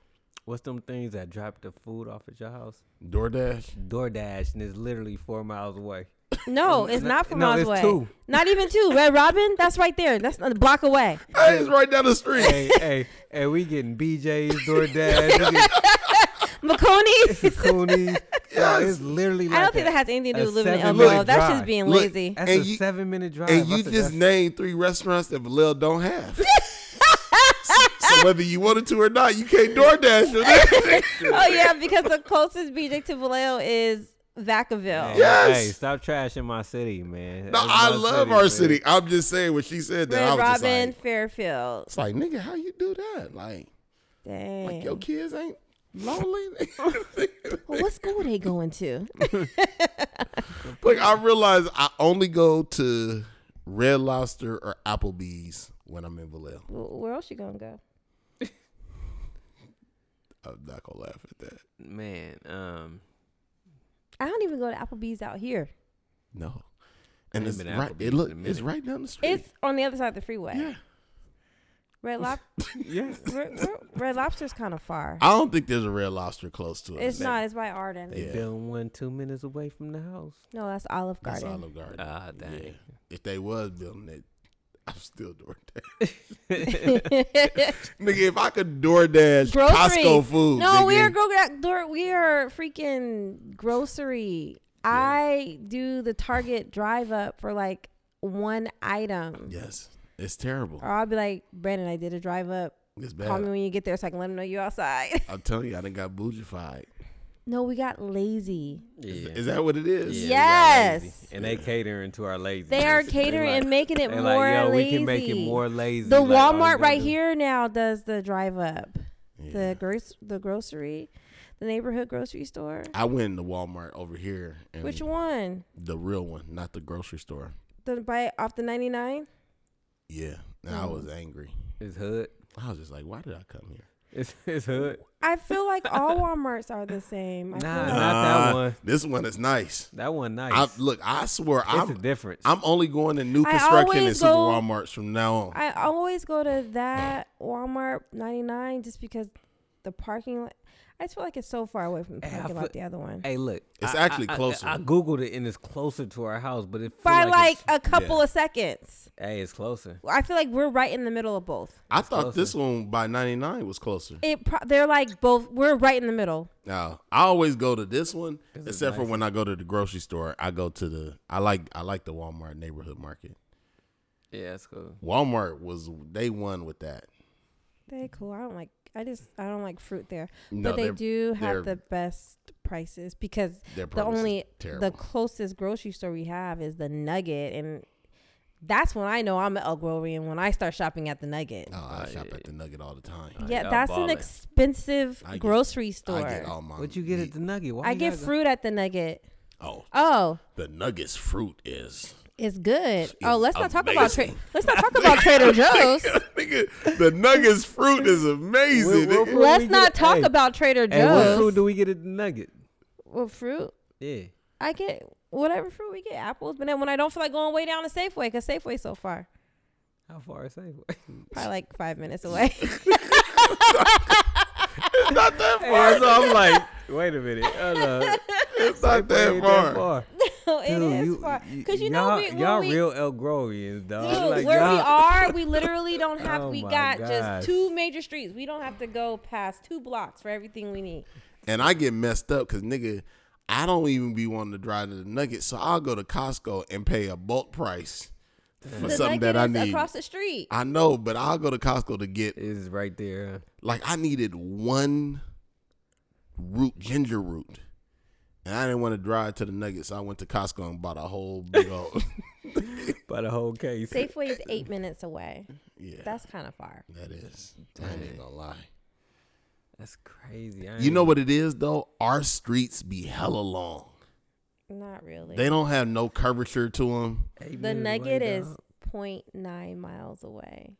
what's them things that drop the food off at your house? DoorDash. DoorDash, and it's literally four miles away. No, it's not from No, miles it's away. two. Not even two. Red Robin, that's right there. That's a block away. Hey, it's right down the street. hey, hey, hey, we getting BJ's DoorDash, we getting McConey. Coonies. Yes. Yes. it's literally. Like I don't think that has anything to do with living in El seven-minute That's just being Look, lazy. That's And a you- seven minute drive. And you just that's- named three restaurants that Vallejo don't have. so whether you wanted to or not, you can't DoorDash for oh yeah, because the closest BJ to Vallejo is Vacaville. Hey, Yes. Hey, stop trashing my city, man. No, That's I my love our man. city. I'm just saying when she said that, I Red was just Robin, like, Fairfield. it's like, nigga, how you do that? Like, Dang. like your kids ain't lonely. well, what school are they going to? like I realize I only go to Red Lobster or Applebee's when I'm in Vallejo. Wh- Where else you gonna go? I'm not gonna laugh at that. Man, um, I don't even go to Applebee's out here. No, and ain't it's been to right. Applebee's It look, it's right down the street. It's on the other side of the freeway. yeah. Red, lobster. yes. Red, Red- Red Lobster's kind of far. I don't think there's a Red Lobster close to it. It's not. It's by Arden. They Yeah. building one two minutes away from the house. No, that's Olive That's Garden. Olive Garden. Ah, dang. Yeah. If they was building it, I'm still DoorDash. nigga, if I could DoorDash Grocery. Costco food, no, nigga, we are gro- door- we are freaking grocery. I do the Target drive up for like one item, Yes, it's terrible. or I'll be like, Brandon, I did a drive up. It's bad. Call me when you get there so I can let them know you're outside. I'm telling you, I done got bougified. No, we got lazy. Yeah. Is that what it is? Yeah, we got lazy. Yes. And they catering to our lazy. They are catering and making it more like, yo, lazy. we can make it more lazy. The Like, Walmart right do- here now does the drive up. Yeah. The gross the grocery, the neighborhood grocery store. I went to Walmart over here. And Which one? The real one, not the grocery store. The buy off the ninety nine. Yeah. And I mm. was angry. It's hood. I was just like, why did I come here? It's it's hood. I feel like all WalMarts are the same. I Nah, feel like- not that one. This one is nice. That one nice. I, look, I swear, it's I'm a difference. I'm only going to new construction and always super go- Walmarts from now on. I always go to that Walmart 99 just because the parking lot. I just feel like it's so far away from the Hey, I parking feel- lot. The other one Hey, look. It's I- actually I- I- closer. I, googled it and it's closer to our house, but it feel by like, it's- a couple yeah. of seconds. hey, it's closer. I feel like we're right in the middle of both. I thought closer. this one by 99 was closer. It pro- they're like both. We're right in the middle. Now, I always go to this one, This is except for nice. when I go to the grocery store. I go to the I like I like the Walmart neighborhood market. Yeah, that's cool. Walmart was they won with that. They cool. I don't like. I just I don't like fruit there, No, but they do have the best prices because their the produce is only the closest grocery store we have is the Nugget, and that's when I know I'm an Elk Grovian when I start shopping at the Nugget. Oh, I Uh, shop at the Nugget all the time. Yeah, that's an expensive I get- grocery store. I get all my. What you get meat. at the Nugget? Why I get gotta go- fruit at the Nugget. Oh, Oh, the Nuggets fruit is. It's good. Is Oh, let's not talk about tra- let's not talk about Trader Joe's. Nigga, the Nuggets fruit is amazing. What- what Let's not get- talk hey, about Trader Hey, what fruit do we get at the Nugget? What fruit? Yeah. I get whatever fruit we get, apples. But then when I don't feel like going way down to Safeway, because Safeway's so far, How far is Safeway? probably like five minutes away. not that Hey, far. so I'm like, wait a minute. Hold up. it's not Safeway that ain't far. No, it Dude, is you- far. Because you know y'all, we, y'all we, real Elk Grovians, dog. Dude, Like, where we y'all- are, we literally don't have. Oh we got gosh. just two major streets. We don't have to go past two blocks for everything we need. And I get messed up because nigga, I don't even be wanting to drive to the Nugget, so I'll go to Costco and pay a bulk price for the something that I need. across the street. I know, but I'll go to Costco to get is right there. like I needed one root ginger root. And I didn't want to drive to the Nugget, so I went to Costco and bought a whole big old By the whole case. Safeway is eight minutes away. Yeah. That's kind of far. that is. I ain't even gonna lie. That's crazy. I You know what it is though? Our streets be hella long. Not really. They don't have no curvature to them. Eight the Nugget away, is dog. 0.9 miles away.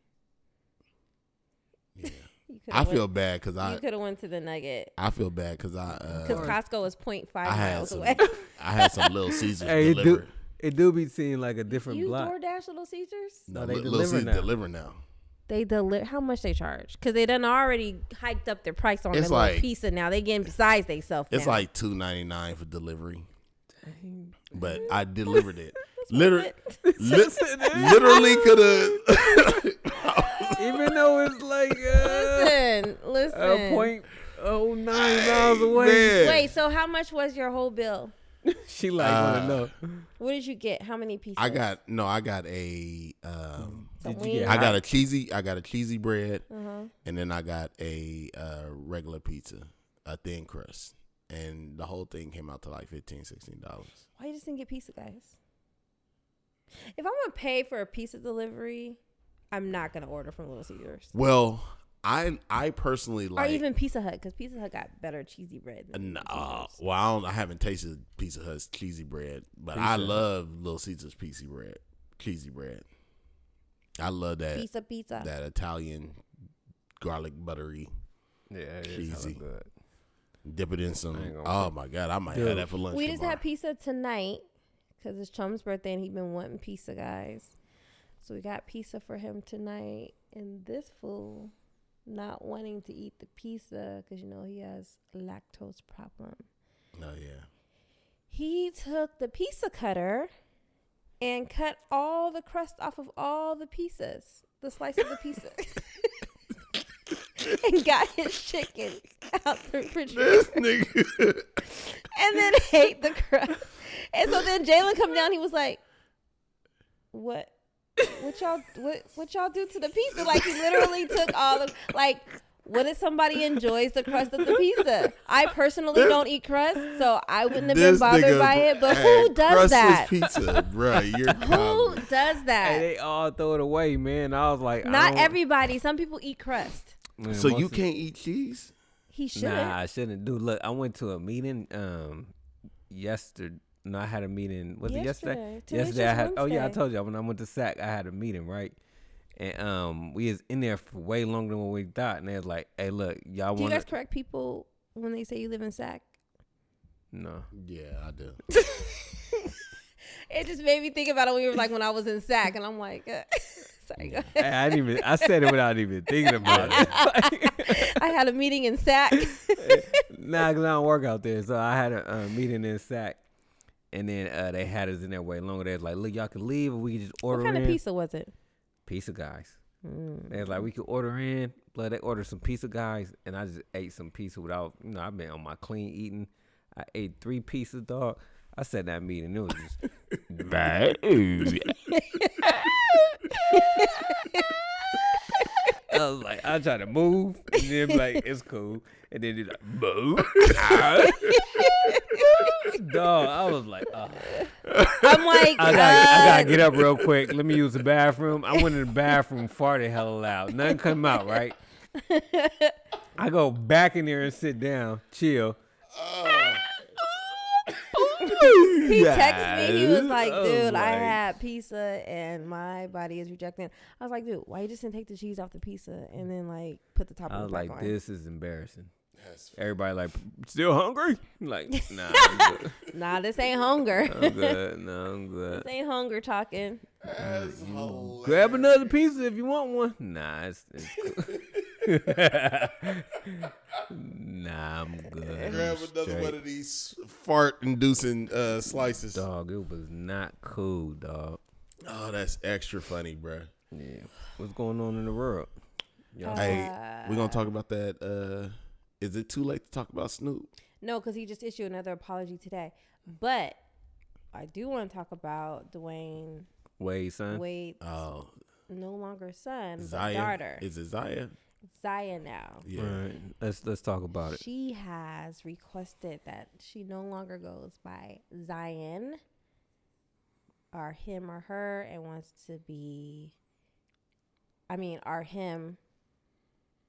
Yeah. You I coulda feel went, bad because I you could have went to the Nugget I feel bad because I because uh, Costco is 0.5 I had miles some away. I had some Little Caesars Hey, it do, delivered. it do be seeing like a different you block. DoorDash Little Caesars? No, Oh, they Little deliver Caesars now. deliver now. They deliver. How much they charge? Because they done already hiked up their price on It's their like- little pizza. Now they getting besides they self. It's now. like two ninety nine for delivery, Dang. But I delivered it. Literally, it. literally could have. Even though it's like uh, listen, listen. a point oh nine miles away. Man. Wait, so how much was your whole bill? She like Uh, wanna know. What did you get? How many pieces? I got no. I got a. Um, Did you get? I got a cheesy. I got a cheesy bread, Uh-huh. and then I got a uh, regular pizza, a thin crust, and the whole thing came out to like 15 dollars. Why you just didn't get pizza, guys? If I'm gonna pay for a pizza delivery, I'm not gonna order from Little Caesars Well, I I personally like. or even Pizza Hut because Pizza Hut got better cheesy bread. Than Nah, Little uh, well, I, don't, I haven't tasted Pizza Hut's cheesy bread, but I Pizza Hut. love Little Caesar's cheesy bread. Cheesy bread. I love that pizza, pizza. that Italian garlic buttery. Yeah, it is Cheesy. hella good. Dip it in some. I ain't gonna Oh my god, I might Dude. have that for lunch. we just tomorrow. had pizza tonight because it's Chum's birthday and he been wanting pizza, guys. So we got pizza for him tonight, and this fool not wanting to eat the pizza because you know he has a lactose problem. Oh yeah. He took the pizza cutter and cut all the crust off of all the pieces, the slice of the pizza. and got his chicken out the refrigerator This nigga. and then ate the crust. And so then Jalen come down, he was like, What what y'all what what y'all do to the pizza? Like he literally took all the like what if somebody enjoys the crust of the pizza? I personally don't eat crust, so I wouldn't have been bothered nigga by it. But had who does that? Pizza, bro. You're Who common. does that? Hey, they all throw it away, man. I was like, I don't- everybody. Some people eat crust. Man, So you can't eat cheese? He should. Nah, I shouldn't do. Look, I went to a meeting um yesterday. No, I had a meeting. Was it yesterday? Yesterday. Today's Yesterday, I just had. Oh yeah, I told you when I went to SAC, I had a meeting, right? And um, we was in there for way longer than what we thought. And they was like, "Hey, look, y'all want." Do you guys correct people when they say you live in Sac? No, Yeah, I do. It just made me think about it when you were like when I was in Sac, and I'm like, uh, sorry. Ahead. I didn't even. I said it without even thinking about it. I had a meeting in Sac. nah, cause I don't work out there, so I had a uh, meeting in SAC. And then uh, they had us in there way longer. They was like, "Look, y'all can leave, or we can just order what kind in." of pizza was it? Pizza guys. Mm. They was like, we could order in. Blood, they ordered some pizza guys, and I just ate some pizza without, you know, I've been on my clean eating. I ate three pieces, dog. I said in that meeting, it was just bad. I was like, I try to move, and then be like, it's cool, and then he's like, move. Dog, I was like, oh. I'm like, I gotta, I gotta uh, get up real quick. Let me use the bathroom. I went in the bathroom, farted hella loud. Nothing come out, right? I go back in there and sit down, chill. he texted me. He was like, dude, I like- had pizza and my body is rejecting. I was like, dude, why you just didn't take the cheese off the pizza and then like put the top I was like, on? this is embarrassing. That's Everybody like, still hungry? Like, nah, I'm good. Nah, this ain't hunger. I'm good. No, I'm this good. ain't hunger talking. That's. Mm, grab another pizza if you want one. Nah, it's, it's cool. Nah, I'm good. I'm Grab another one of these fart-inducing uh, slices. Dog, it was not cool, dog. Oh, that's extra funny, bruh. Yeah. What's going on in the world? Y'all- Hey, we're gonna talk about that. Uh, is it too late to talk about Snoop? No, because he just issued another apology today. But I do want to talk about Dwayne Wade, son. Wade's Oh, no longer son, but Zaya. daughter. Is it Zaya? Zaya now. Yeah. All right, let's let's talk about it. She has requested that she no longer goes by Zion or him or her and wants to be I mean or him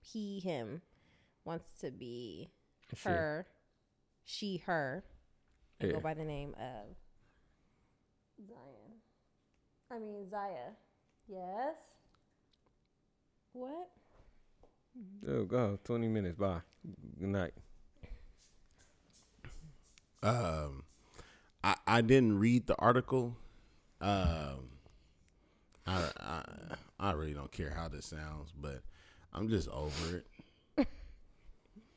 he him wants to be Shit. her she her and Yeah. go by the name of Zion. I mean Zaya. Yes. What? Oh, go. Twenty minutes. Bye. Good night. Um, I I didn't read the article. Um, I I I really don't care how this sounds, but I'm just over it.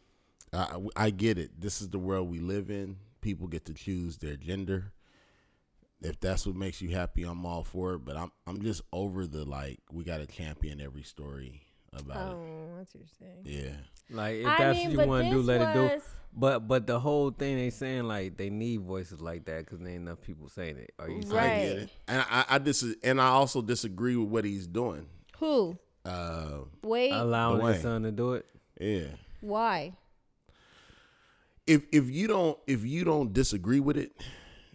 I I get it. This is the world we live in. People get to choose their gender. If that's what makes you happy, I'm all for it. But I'm I'm just over the like we got to champion every story about Oh, that's what you're saying. it. Yeah. Like if I that's mean, what you want to do, this let it do. But but the whole thing they saying like they need voices like that because there ain't enough people saying it. Are you saying Right. I get it. And I, I dis- and I also disagree with what he's doing. Who? Uh, Wait, allowing Dwayne. his son to do it? yeah. why? If if you don't if you don't disagree with it,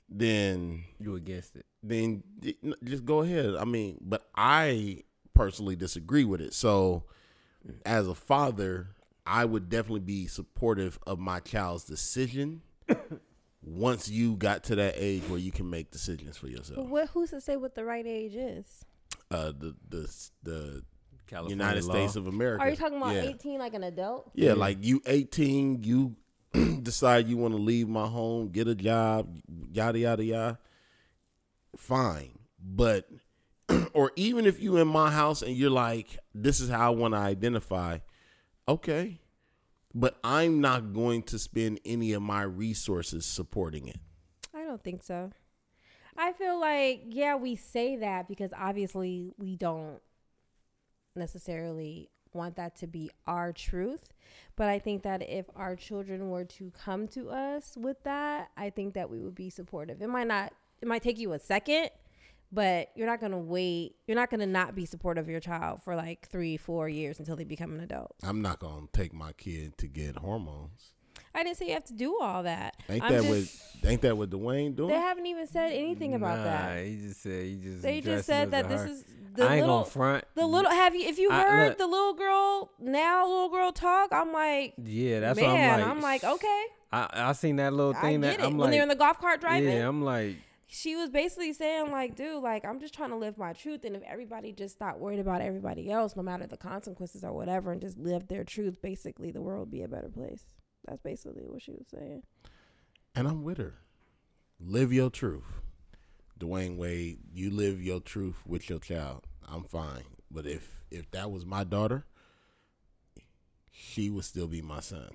then You against it? then just go ahead. I mean, but I personally disagree with it. So, as a father, I would definitely be supportive of my child's decision once you got to that age where you can make decisions for yourself. What? Who's to say what the right age is? Uh, the the the California United law. States of America. Are you talking about yeah. 18 like an adult? Yeah, like you 18, you decide you want to leave my home, get a job, yada yada yada. Fine, but or even if you in my house and you're like, this is how I want to identify. Okay, but I'm not going to spend any of my resources supporting it. I don't think so. I feel like yeah, we say that because obviously we don't necessarily want that to be our truth. But I think that if our children were to come to us with that, I think that we would be supportive. It might not it might take you a second, but you're not gonna wait you're not gonna not be supportive of your child for like three, four years until they become an adult. I'm not gonna take my kid to get hormones. I didn't say you have to do all that. Ain't I'm that just- what? Ain't that what Dwayne doing? they haven't even said anything about nah, that. He just said he just. They just said that this is the I ain't little gonna front. the little have you if you I- heard look. the little girl now little girl talk i'm like Yeah, that's man what I'm like. okay I I seen that little i thing get that it I'm when like. they're in the golf cart driving yeah, I'm like. She was basically saying like dude like i'm just trying to live my truth and if everybody just stopped worried about everybody else no matter the consequences or whatever and just live their truth basically the world would be a better place that's basically what she was saying And I'm with her. Live your truth. Dwayne Wade, you live your truth with your child. I'm fine. But if if that was my daughter, she would still be my son.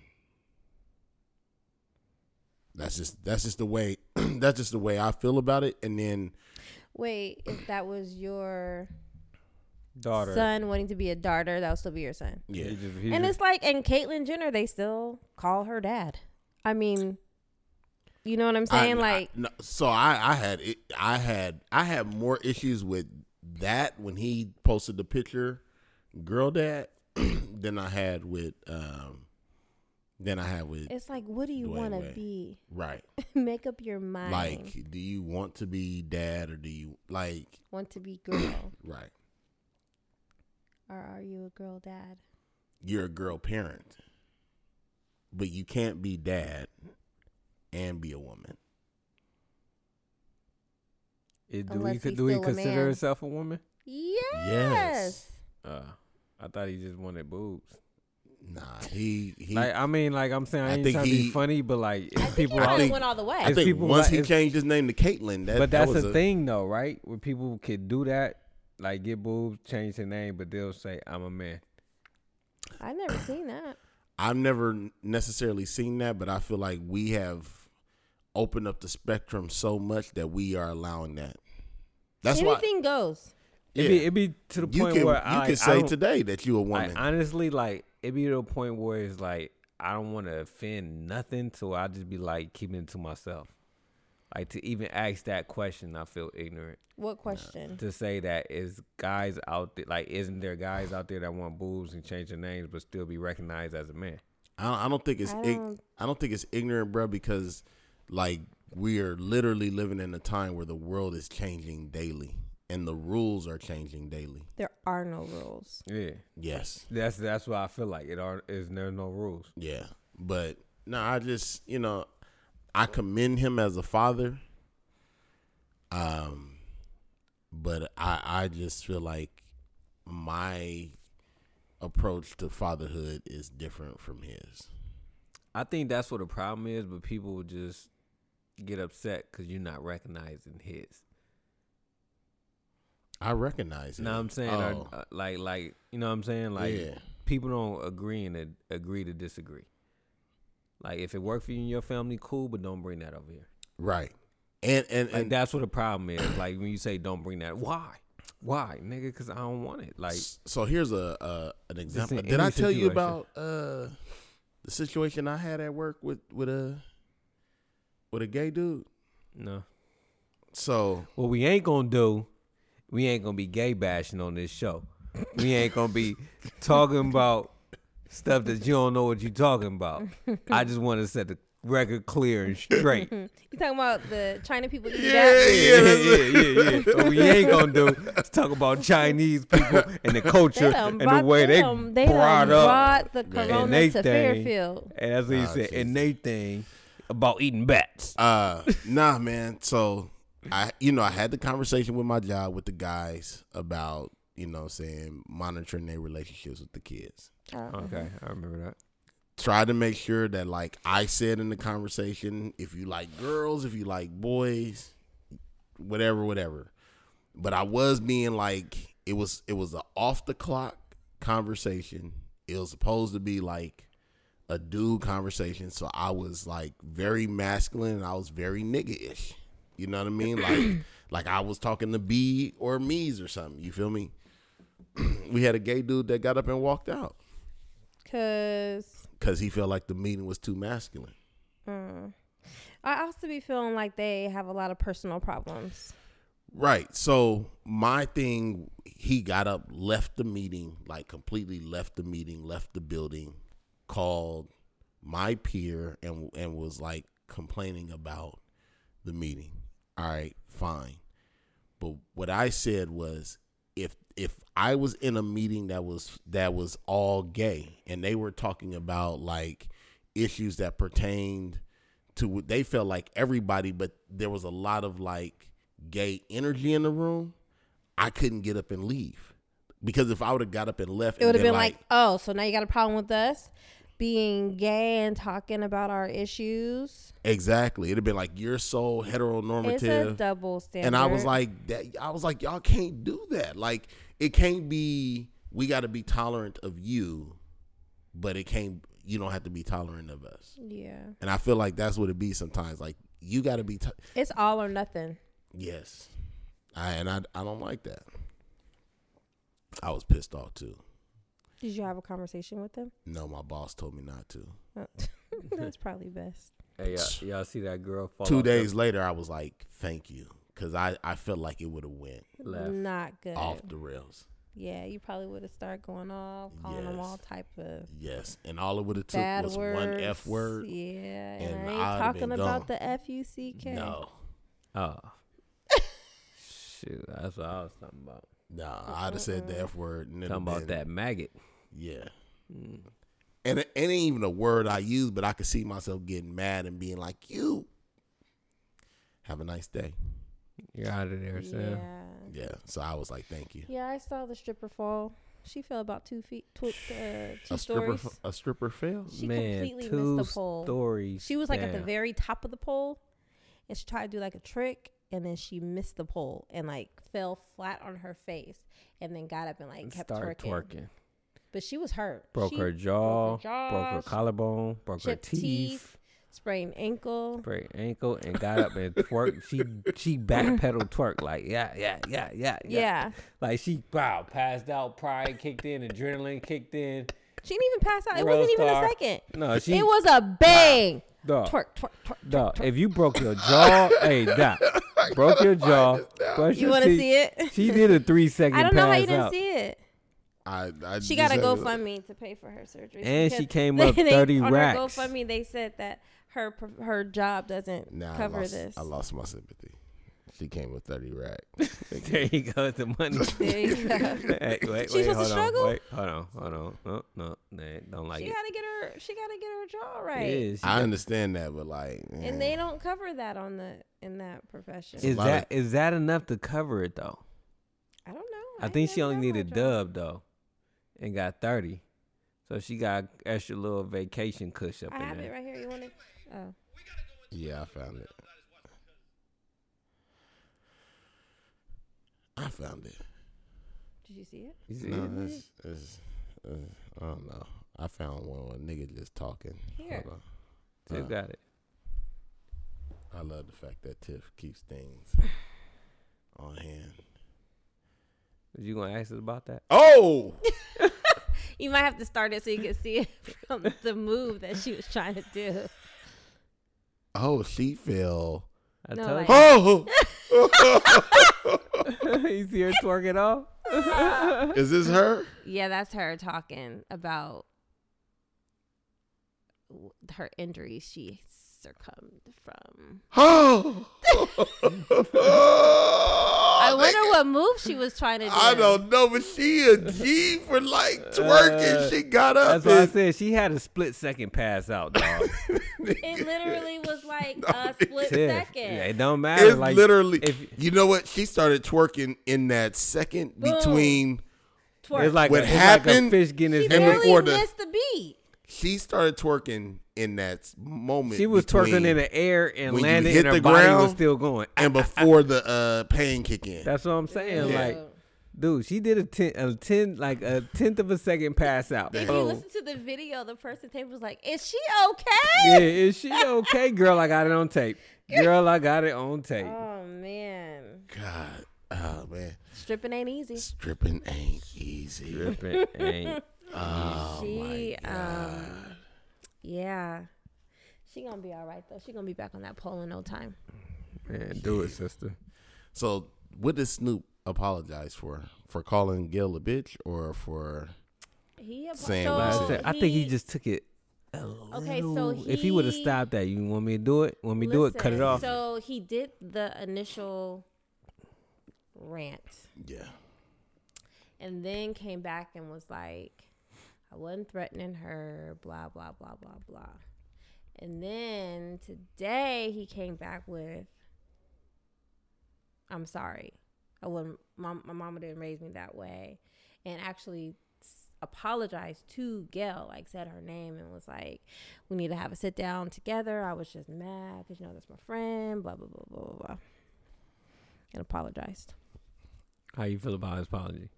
That's just that's just the way that's just the way I feel about it. And then wait if that was your Daughter. son wanting to be a daughter that would still be your son yeah, He just, he and just- it's like and caitlyn jenner they still call her dad i mean you know what i'm saying I- like no, so I I had it, I had I had more issues with that when he posted the picture, girl dad. than I had with um than I have with It's like, what do you want to be? right. Make up your mind. Like, do you want to be dad or do you like want to be girl, right? or are you a girl dad? You're a girl parent, but you can't be dad and be a woman. It, do Unless we do he still a consider man. himself a woman? Yes. Uh, I thought he just wanted boobs. Nah, he he. like I mean, like I'm saying, I, I ain't think trying to be funny, but like I if think people he out, think- went all the way. I think people once like- he changed his name to Caitlyn, that but that that's was the a, thing though, right? Where people could do that, like get boobs, change their name, but they'll say I'm a man. I've never seen that. I've never necessarily seen that, but I feel like we have opened up the spectrum so much that we are allowing that. That's why. Anything goes. It Yeah. be it be to the You point can where you I, can say don't- today that you a like, woman. honestly, like it be to the point where it's like I don't want to offend nothing, so I just be like keeping it to myself. Like to even ask that question, I feel ignorant. What question? To say that is guys out there, like isn't there guys out there that want boobs and change their names but still be recognized as a man? I don't, I don't think it's I don't- I don't think it's ignorant, bro, because like we are literally living in a time where the world is changing daily and the rules are changing daily. There are no rules. Yeah, Yes. that's that's what I feel like. It are is there no rules. Yeah. But no, I just you know, I commend him as a father. Um but I I just feel like my approach to fatherhood is different from his. I think that's what the problem is, but people will just get upset because you're not recognizing his. I recognize it. You know what I'm saying? Or, Oh, uh, like, like you know what I'm saying? Like, yeah. people don't agree and ag- agree to disagree. Like, if it worked for you and your family, cool, but don't bring that over here. Right. And and Like, and that's what the problem is. Like, when you say don't bring that, why? Why, nigga? Because I don't want it. Like, so here's a uh, an example. Did I tell you about uh the situation I had at work with with a with a gay dude? no. So What we ain't gonna do, we ain't gonna be gay bashing on this show. We ain't gonna be talking about stuff that you don't know what you're talking about. I just want to set the record clear and straight. You talking about the China people eating Yeah, that? yeah, yeah, yeah, yeah. What we ain't gonna do is talk about Chinese people and the culture and the way they them- they brought done up brought the corona and they to thing. Fairfield. And that's what he said. And they thing about eating bats. uh nah man, so I you know, I had the conversation with my job with the guys about, you know, saying monitoring their relationships with the kids. Oh, Okay, I remember that. Try to make sure that like I said in the conversation, if you like girls, if you like boys, whatever, whatever. But I was being like it was it was a off the clock conversation. It was supposed to be like a dude conversation. So I was like very masculine and I was very nigga ish. You know what I mean? Like like I was talking to B or me's or something. You feel me? we had a gay dude that got up and walked out Cause because he felt like the meeting was too masculine. mm, I also be feeling like they have a lot of personal problems. Right. So my thing, he got up, left the meeting, like completely left the meeting, left the building, called my peer and and was like complaining about the meeting. All right, fine. But what I said was if if I was in a meeting that was that was all gay and they were talking about like issues that pertained to they felt like everybody but there was a lot of like gay energy in the room, I couldn't get up and leave. Because if I would have got up and left, It would have been like, oh, so now you got a problem with us being gay and talking about our issues. exactly, it'd been like you're so heteronormative. It's a double standard. and I was like, that, I was like, y'all can't do that. Like, it can't be. We got to be tolerant of you, but it can't. You don't have to be tolerant of us. yeah, And I feel like that's what it be sometimes. Like, you got to be. To- it's all or nothing. yes, I and I. I don't like that. I was pissed off too. Did you have a conversation with them? No, my boss told me not to. Oh, That's probably best. Hey, y'all, y'all see that girl fall Two off the days later, I was like, "Thank you," because I I felt like it would have went left. Not good. off the rails. Yeah, you probably would have started going off, calling them Yes. all type of Yes, and all it would have took was words. one f word. Yeah, and, and I I'd talking been about gone. the F U C K. No, Oh. Shoot, that's what I was talking about. No, I'd have said the f word. And it'd Talking have about been- that maggot. Yeah, Mm. and it, it ain't even a word I use, but I could see myself getting mad and being like, "You have a nice day." You're out of there, Sam. Yeah. Yeah, so I was like, "Thank you." Yeah, I saw the stripper fall. She fell about two feet, tw- uh, two A stripper, stories. f- a stripper fell. She Man, completely two missed the pole. stories. She was like at the down. very top of the pole, and she tried to do like a trick, and then she missed the pole and like fell flat on her face, and then got up and like kept twerking. twerking. But she was hurt. Broke She her jaw, broke her broke her collarbone, broke her teeth, teeth, sprained ankle. break ankle, and got up and twerked. She she backpedaled twerk like yeah yeah yeah yeah Yeah. Like she wow passed out, pride kicked in, adrenaline kicked in. She didn't even pass out. It World wasn't even a second. No, she it was a bang. Dog, Twerk, twerk, twerk. dog. If you broke your jaw, hey, doc, broke your jaw. brush You your want to teeth. see it? She did a three second I don't know how pass you didn't see it. I, I She got a had to- GoFundMe to pay for her surgery. And she because came up they- 30 on racks. her GoFundMe, they said that her her job doesn't Nah, cover I lost, this. I lost my sympathy. She came with thirty racks. there you go, with the money. There you go. hey, wait, She wait, supposed to hold on, struggle? wait, hold on, hold on. No, no, they don't like she it. gotta get her. She gotta get her jaw right. is. She I understand that, but like, And they don't cover that on the in that profession. Is lot that is that enough to cover it though? I don't know. I ain't think she never only got my needed jaw. dub though, and got thirty. So she got extra little vacation cush up I in have it there. right here. You want it? Oh, yeah, I found it. I found it. did you see it? You see No, it? it's, it's, uh, I don't know. I found one with a nigga just talking. Here. Hold Still Uh, got it. I love the fact that Tiff keeps things on hand. Was you gonna ask us about that? Oh, You might have to start it so you can see it from the move that she was trying to do. oh, she fell. I No, told like- Oh, you. you see her twerking off? is this her? Yeah, that's her talking about her injuries she succumbed from. Oh, I wonder what move she was trying to do. I don't know, but she a G for like twerking. Uh, she got up. That's why I said she had a split second pass out, dog. It literally was like a split Tiff. second. Yeah, it don't matter. It's like literally. if you know what? She started twerking in that second Boom. between. Twerk. it's like What a, it's like a happened- fish getting his she head- barely before the- missed the beat. She started twerking in that moment. She was twerking in the air and when you landed, hit and her the body was ground still going. and before the uh, pain kick in. That's what I'm saying. Yeah. Like, dude, she did a ten, a ten, like a tenth of a second pass out. If Oh. you listen to the video, the person tape was like, "Is she okay? Yeah, is she okay, girl? I got it on tape. Girl, I got it on tape. Oh man, God, oh man, stripping ain't easy. stripping ain't easy. Dripping ain't. Oh she, my god. um, yeah, she gonna be all right though. She gonna be back on that pole in no time. Man, do it, sister. So, what did Snoop apologize for? For calling Gail a bitch or for? He Saying so what he I, said. said, I think he just took it. A Okay, so little- if he would have stopped that, you want me to do it? Want me to do it? Cut it off. So he did the initial rant Yeah. and then came back and was like, I wasn't threatening her, blah, blah, blah, blah, blah. And then today he came back with, I'm sorry. I wouldn't, my, my mama didn't raise me that way. And actually apologized to Gail, like said her name and was like, we need to have a sit down together. I was just mad because, you know, that's my friend, blah, blah, blah, blah, blah. And apologized. How you feel about his apology?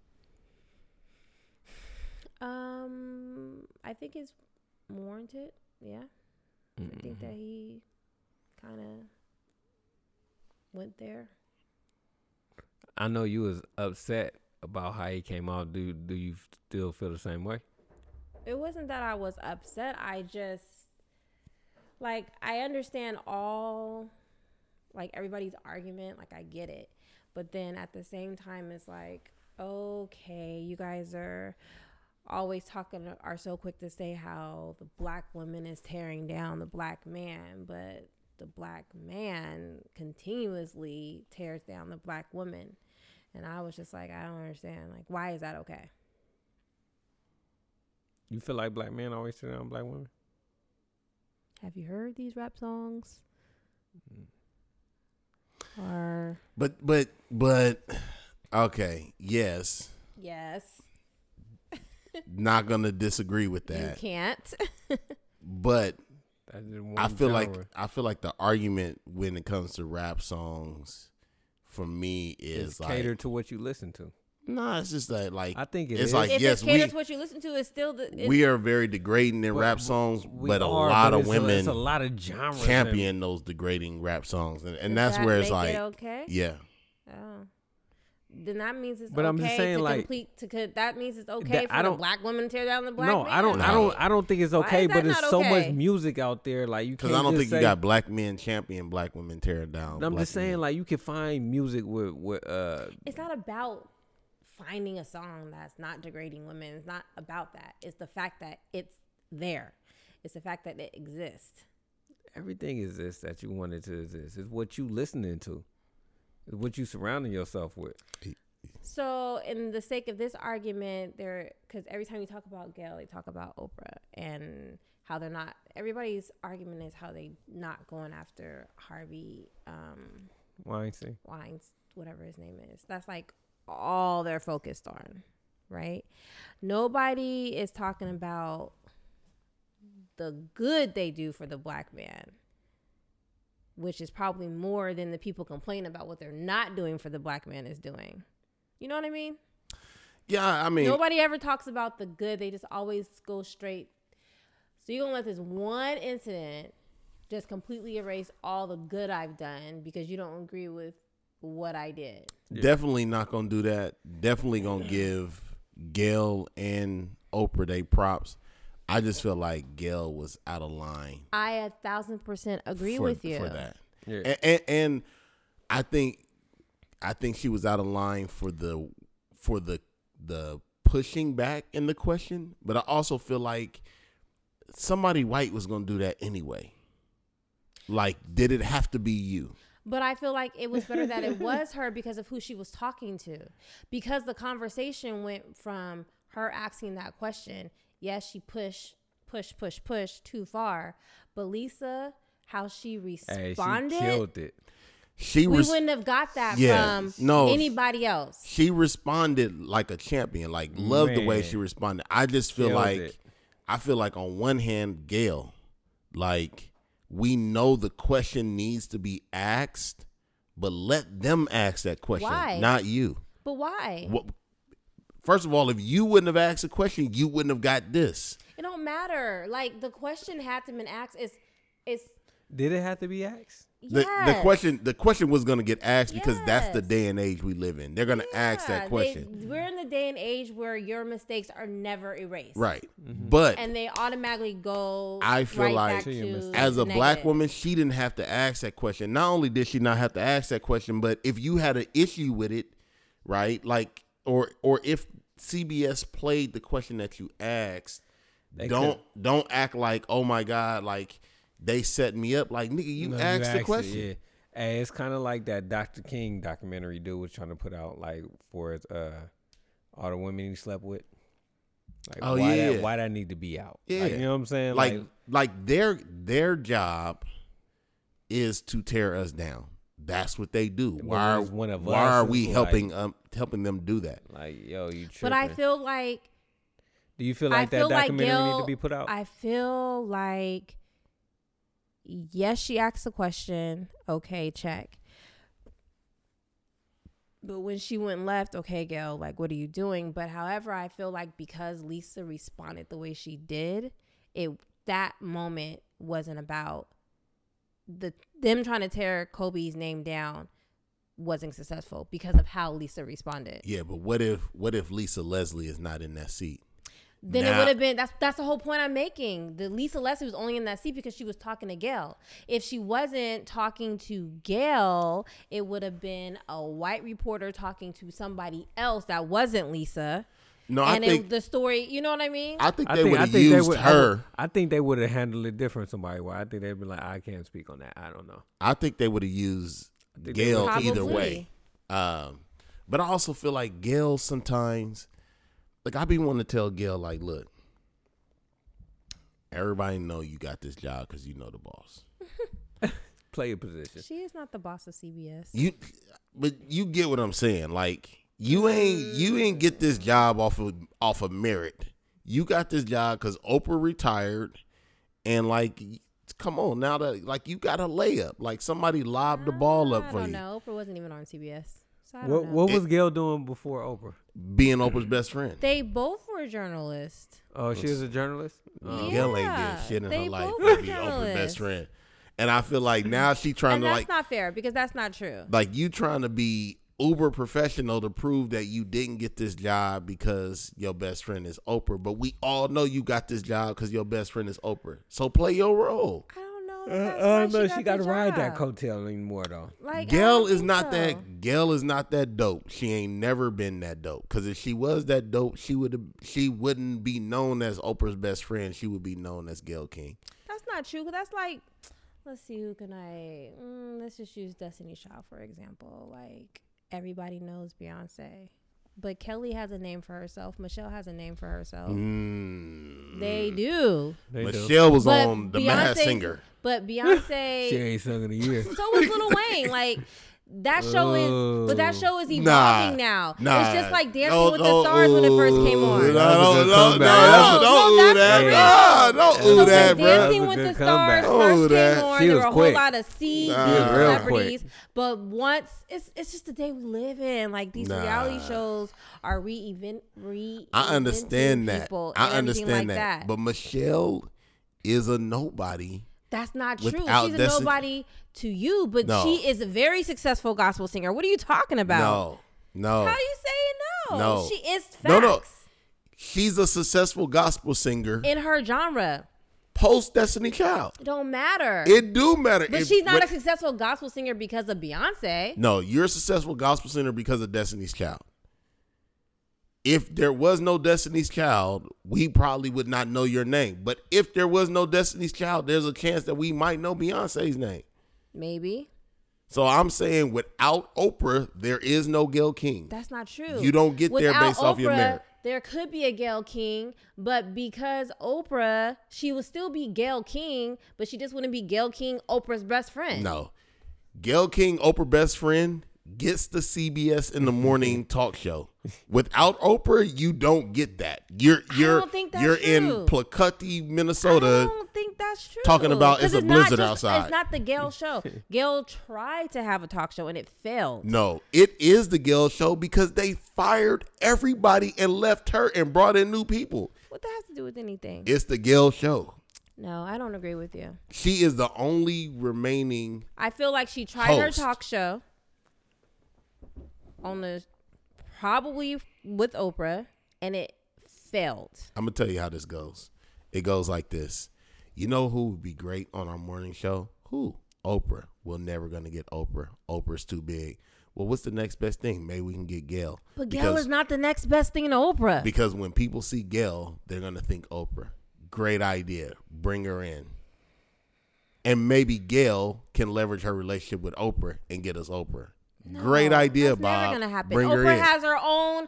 Um, I think it's warranted. Yeah, I think that he kind of went there. I know you was upset about how he came out. Do do you still feel the same way? It wasn't that I was upset. I just like I understand all like everybody's argument. Like I get it, but then at the same time, it's like okay, you guys are always talking are so quick to say how the black woman is tearing down the black man, but the black man continuously tears down the black woman. And I was just like, I don't understand. Like, why is that okay? You feel like black men always tear down black women? Have you heard these rap songs? Mm. Or But but but okay, yes. yes, Not gonna disagree with that. you can't. But That's just one I feel like. I feel like the argument when it comes to rap songs for me it's is like catered to what you listen to. no, it's just that like I think it it's is. like if yes, it's catered we to what you listen to, it's still the. We are very degrading in rap songs, We but a are, lot but of it's women A, it's a lot of genres. champion those degrading rap songs, and, and that's that where it's like it okay. yeah, Oh. Then that means it's But okay I'm just saying, to like- complete to that means it's okay That- for I the don't- black woman to tear down the black no, man. I don't. I don't. I don't think it's okay. But that it's not so much music out there. Like you because can't I don't just think say, you got black men champion black women tearing down. I'm black just saying, men. like you can find music with with uh It's not about finding a song that's not degrading women. It's not about that. It's the fact that it's there. It's the fact that it exists. everything is this that you wanted to exist. It's what you listening to. What you surrounding yourself with. So, in the sake of this argument, there because every time you talk about Gail, they talk about Oprah and how they're not. Everybody's argument is how they not going after Harvey um, Weinstein. Wines, whatever his name is. That's like all they're focused on, right? Nobody is talking about the good they do for the black man, which is probably more than the people complain about what they're not doing for the black man is doing. You know what I mean? yeah, I mean, Nobody ever talks about the good. They just always go straight. So you're gonna let this one incident just completely erase all the good I've done because you don't agree with what I did. Definitely not gonna do that. Definitely gonna give Gail and Oprah they props. I just feel like Gail was out of line. I a thousand percent agree for, with you. for that. Yeah. And, and, and I think I think she was out of line for the for the the pushing back in the question, but I also feel like somebody white was gonna do that anyway. Like, did it have to be you? But I feel like it was better that it was her because of who she was talking to. Because the conversation went from her asking that question. Yes, she pushed, push, push, push too far. But Lisa, how she Hey, responded, she killed it. She we res- wouldn't have got that Yeah, from no. anybody else. she responded like a champion. Like, loved the way she responded. I just feel Killed like it. I feel like on one hand, Gail, like we know the question needs to be asked, but let them ask that question, Why? not you. But why? What, first of all, if you wouldn't have asked the question, you wouldn't have got this. It don't matter. Like the question had to been asked. It's it's Did it have to be asked? The, the question the question was going to get asked because that's the day and age we live in. They're going to ask Yeah, that they- question. we're in the day and age where your mistakes are never erased. right. Mm-hmm. But And they automatically go. I feel right like back To to as a black woman, she didn't have to ask that question. Not only did she not have to ask that question, but if you had an issue with it, right? Like or or if CBS played the question that you asked, They don't don't act like, "Oh my god, like they set me up." Like, nigga, you No, asked the it, question. yeah. Hey, it's kind of like that Dr. King documentary dude was trying to put out, like for his, uh, all the women he slept with. Like, Oh, why yeah. that, why that need to be out? Yeah. Like, you know what I'm saying? like Like, like their their job is to tear us down. That's what they do. Why are, one of why us are or we like- helping um helping them do that? like, yo, you tripping? But I feel like Do you feel I like that feel like documentary Gail. need to be put out? I feel like yes, she asked the question. Okay, check. But when she went left, okay, Gail, like, what are you doing? But however, I feel like because Lisa responded the way she did, it that moment wasn't about the them trying to tear Kobe's name down wasn't successful because of how Lisa responded. Yeah, but what if what if Lisa Leslie is not in that seat? then it would have been that's that's the whole point I'm making. The Lisa Leslie was only in that seat because she was talking to Gail. If she wasn't talking to Gail, it would have been a white reporter talking to somebody else that wasn't Lisa. No, I and think it, the story, you know what I mean? I think I they think, would have used would. Her. I think they would have handled it different. Somebody, why? I think they'd be like, I can't speak on that. I don't know. I think they would have used Gail either way. Um, but I also feel like Gail sometimes, like I be wanting to tell Gail, like, look, everybody know you got this job because you know the boss. Play a position. she is not the boss of CBS. You, but you get what I'm saying. Like you ain't you ain't get this job off of off of merit. You got this job because Oprah retired, and like, come on now that like you got a layup. Like somebody lobbed the ball up I for don't you. know. Oprah wasn't even on CBS. So I don't What know. What was Gail doing before Oprah? Being Oprah's best friend. they both were journalists. Oh, she was a journalist. Oh. Yeah. Gail ain't did shit in they her life both to were be Oprah's journalists. best friend. And I feel like now she trying And to that's like not fair because that's not true. like you trying to be uber professional to prove that you didn't get this job because your best friend is Oprah. But we all know you got this job because your best friend is Oprah. So play your role. I don't know. if Uh, that's I don't know. got She got to ride that job. coattail anymore, though. Like, Gail is not so. that. Gail is not that dope. She ain't never been that dope. Because if she was that dope, she would have. She wouldn't be known as Oprah's best friend. She would be known as Gail King. That's not true. 'cause that's like, let's see, who can I? Mm, let's just use Destiny Child for example. Like everybody knows Beyonce, but Kelly has a name for herself. Michelle has a name for herself. Mm. They do. They do. Michelle was But on the Masked Beyonce's- Singer. But Beyonce, She ain't sung in a year. so was Lil Wayne. Like. That show is, but that show is Nah. evolving now. Nah. It's just like Dancing No, with no, the Stars when it first came on. No, That was a no, good no, comeback. no, No, don't no, ooh that. that's No, don't So ooh So that, when bro. Dancing That was with a the good Stars comeback. First that- came on, She there was were a quick. whole lot of C Nah. She was real celebrities. But once it's it's just the day we live in. Like these Nah. reality shows are re-event re. I understand that. People I and everything understand like that. that. But Michelle is a nobody. That's not true. She's a nobody to you, but No. she is a very successful gospel singer. What are you talking about? No, no. How do you say no? No. She is facts No, no. She's a successful gospel singer in her genre. post Destiny Child. It don't matter. It do matter. but If- she's not when- a successful gospel singer because of Beyonce. No, you're a successful gospel singer because of Destiny's Child. If there was no Destiny's Child, we probably would not know your name. But if there was no Destiny's Child, there's a chance that we might know Beyonce's name. Maybe. So I'm saying without Oprah, there is no Gail King. That's not true. You don't get there Without based off your merit. There could be a Gail King, but because Oprah, she would still be Gail King, but she just wouldn't be Gail King, Oprah's best friend. No. Gail King, Oprah best friend, gets the CBS in the morning talk show. Without Oprah, you don't get that. You're you're don't think that's you're true. in Placuti, I Minnesota. don't think that's true. talking about it's a not blizzard just- outside. It's not the Gail show. Gail tried to have a talk show and it failed. No, it is the Gail show because they fired everybody and left her and brought in new people. What that has to do with anything? It's the Gail show. no, I don't agree with you. She is the only remaining. I feel like she tried her talk show on the probably with Oprah and it failed. I'm gonna tell you how this goes. It goes like this. You know who would be great on our morning show? Who? Oprah. We're never gonna get Oprah. Oprah's too big. Well, what's the next best thing? Maybe we can get Gail. But Gail is not the next best thing to Oprah. because when people see Gail, they're gonna think Oprah. Great idea. Bring her in. And maybe Gail can leverage her relationship with Oprah and get us Oprah. Great idea, that's Bob. never gonna happen. Bring her Oprah in. has her own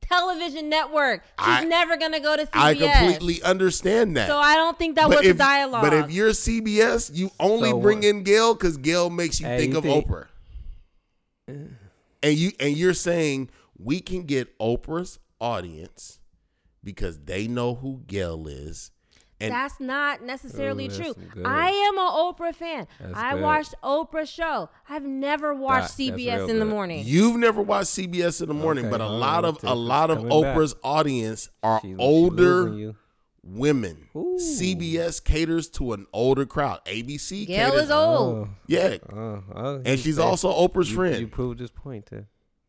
television network. She's I- never gonna go to CBS. I completely understand that. So I don't think that was if, the dialogue. But if you're CBS, you only So bring what? in Gail because Gail makes you Hey, think you of think- Oprah. And you and you're saying we can get Oprah's audience because they know who Gail is. And that's not necessarily Ooh, that's true. good. I am an Oprah fan. That's I good. watched Oprah show. I've never watched That- CBS real in the morning. you've never watched CBS in the morning, Okay, but a all lot of a lot of coming back. Oprah's audience are She- she older losing you. women. Ooh. CBS caters to an older crowd. ABC Gail caters, is old. Oh, yeah, oh, and she's say- also Oprah's you, friend. You proved this point, too.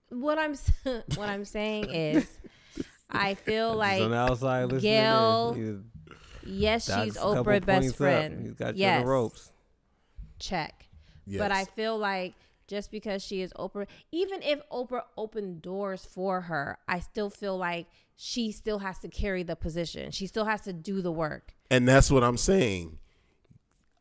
What I'm what I'm saying is, I feel like on the outside listening Gail- in. Yes, Dodged she's a couple Oprah's best points up. friend. He's got you yes, on the ropes. check. Yes. But I feel like just because she is Oprah, even if Oprah opened doors for her, I still feel like she still has to carry the position. She still has to do the work. And that's what I'm saying.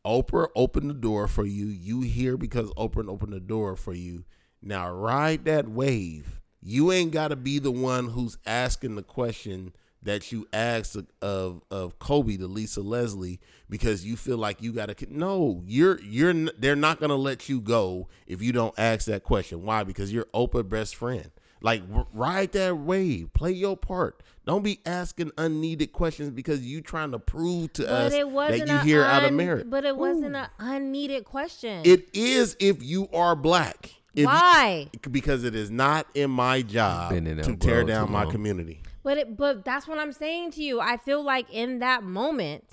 Oprah opened the door for you. You here because Oprah opened the door for you. Now ride that wave. You ain't got to be the one who's asking the question that you asked of, of of Kobe to Lisa Leslie because you feel like you got to. No, you're you're. They're not gonna let you go if you don't ask that question. Why? Because you're Oprah best friend. Like r- ride that wave, play your part. Don't be asking unneeded questions because you trying to prove to But us that you a hear out of merit. But it wasn't an unneeded question. It is if you are black. If you- Why? because it is not in my job in to tear down my long. community. But it, but that's what I'm saying to you. I feel like in that moment,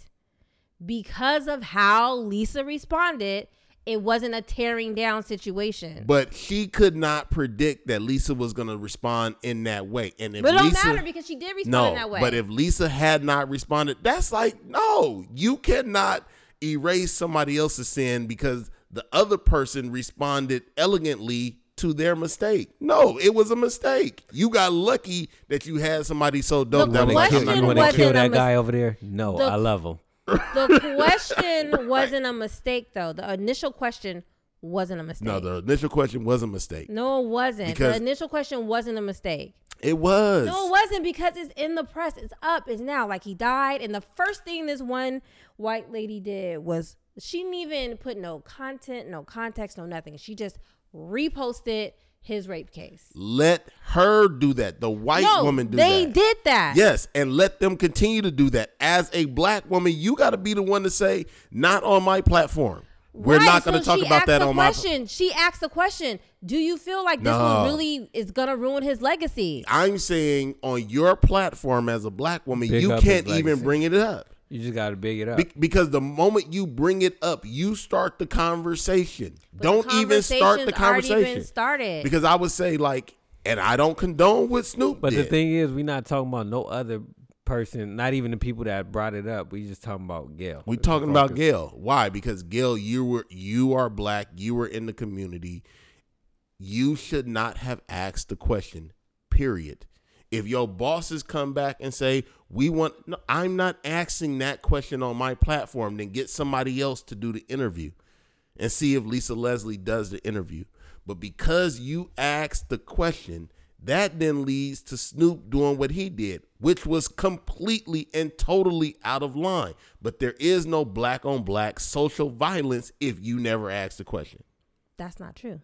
because of how Lisa responded, it wasn't a tearing down situation. But she could not predict that Lisa was going to respond in that way. And if But it don't Lisa, matter because she did respond no, in that way. but if Lisa had not responded, that's like no, you cannot erase somebody else's sin because the other person responded elegantly to their mistake. No, it was a mistake. You got lucky that you had somebody so dope The that was like, question I'm you not want gonna kill wasn't a that mis- guy over there? No, The- I love him. the question wasn't a mistake, though. The initial question wasn't a mistake. No, the initial question was a mistake. No, it wasn't. Because- the initial question wasn't a mistake. It was. No, it wasn't because it's in the press. It's up. It's now. Like he died, and the first thing this one white lady did was she didn't even put no content, no context, no nothing. She just reposted his rape case. Let her do that. The white no, woman do they that. They did that. Yes, and let them continue to do that. As a black woman, you got to be the one to say, "Not on my platform." We're Right, not going to so talk about that the on my. question. She asked the question: Do you feel like this No. one really is gonna ruin his legacy? I'm saying on your platform as a black woman, Big you can't even bring it up. You just got to big it up. Be- because the moment you bring it up, you start the conversation. But don't the even start the conversation's already conversation. started. Because I would say like, and I don't condone what Snoop But did. the thing is, we're not talking about no other person, not even the people that brought it up. We just talking about Gail. We It's talking about. Gail. Why? Because Gail, you were you are black. You were in the community. You should not have asked the question. Period. If your bosses come back and say we want, no, I'm not asking that question on my platform. Then get somebody else to do the interview, and see if Lisa Leslie does the interview. But because you asked the question, that then leads to Snoop doing what he did, which was completely and totally out of line. But there is no black on black social violence if you never ask the question. That's not true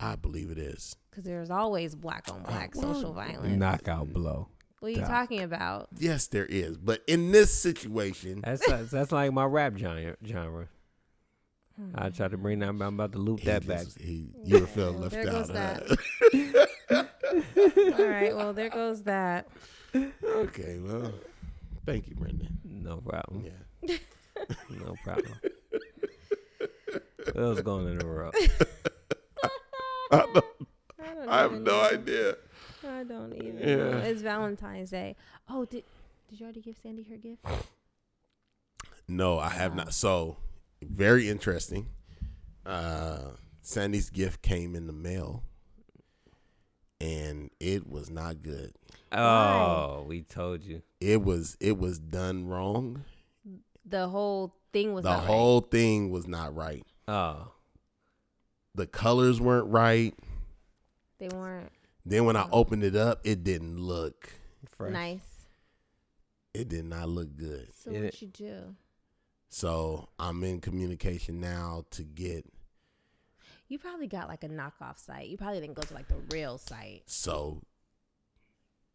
I believe it is. because there's always black on black oh, social violence. knockout blow. What are you Doc. talking about? Yes, there is. But in this situation, That's that's like my rap genre. genre. I try to bring that. I'm about to loop he that back. he, you felt left there out. goes huh? All right, well there goes that. okay, well, thank you, Brendan. No problem. Yeah. No problem. what else going in the world? I, don't- I, I have no know. idea. I don't even. Yeah. know. It's Valentine's Day. Oh, did did you already give Sandy her gift? No, I have not. So, very interesting. Uh, Sandy's gift came in the mail, and it was not good. Oh, we told you. It was it was done wrong. The whole thing was the not right. whole thing was not right. Oh, The colors weren't right. They weren't Then when I opened it up, it didn't look. fresh. nice. It did not look good. So Yeah. what you do? So I'm in communication now to get. You probably got like a knockoff site. You probably didn't go to like the real site. So,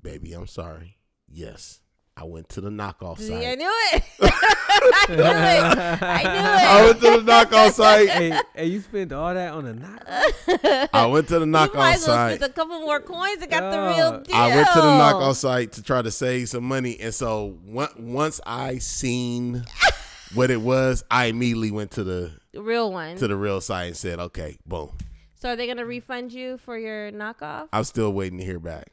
baby, I'm sorry. Yes, I went to the knockoff See, site. I knew it. I knew it. I knew it. I went to the knockoff site. hey, hey, you spent all that on a knock? I went to the you might knockoff as well site. spend a couple more coins and got the real deal. I went to the knockoff site to try to save some money, and so once I seen what it was, I immediately went to the The real one. to the real site and said, "Okay, boom." so are they gonna refund you for your knockoff? I'm still waiting to hear back.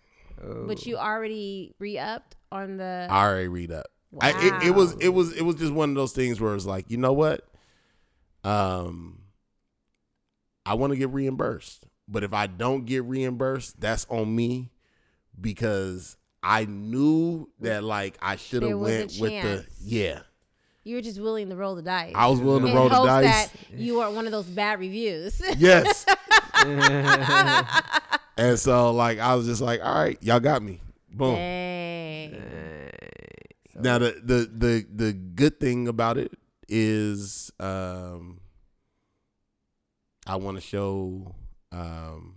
Oh. But you already re-upped on the. I already read up. I, it, it was it was it was just one of those things where it's like, you know what? Um I want to get reimbursed. But if I don't get reimbursed, that's on me because I knew that like I should have went with the yeah. you were just willing to roll the dice. I was willing to roll the dice. that you weren't one of those bad reviews. Yes. and so like I was just like, all right, y'all got me. Boom. Dang. Now the, the the the good thing about it is um I want to show um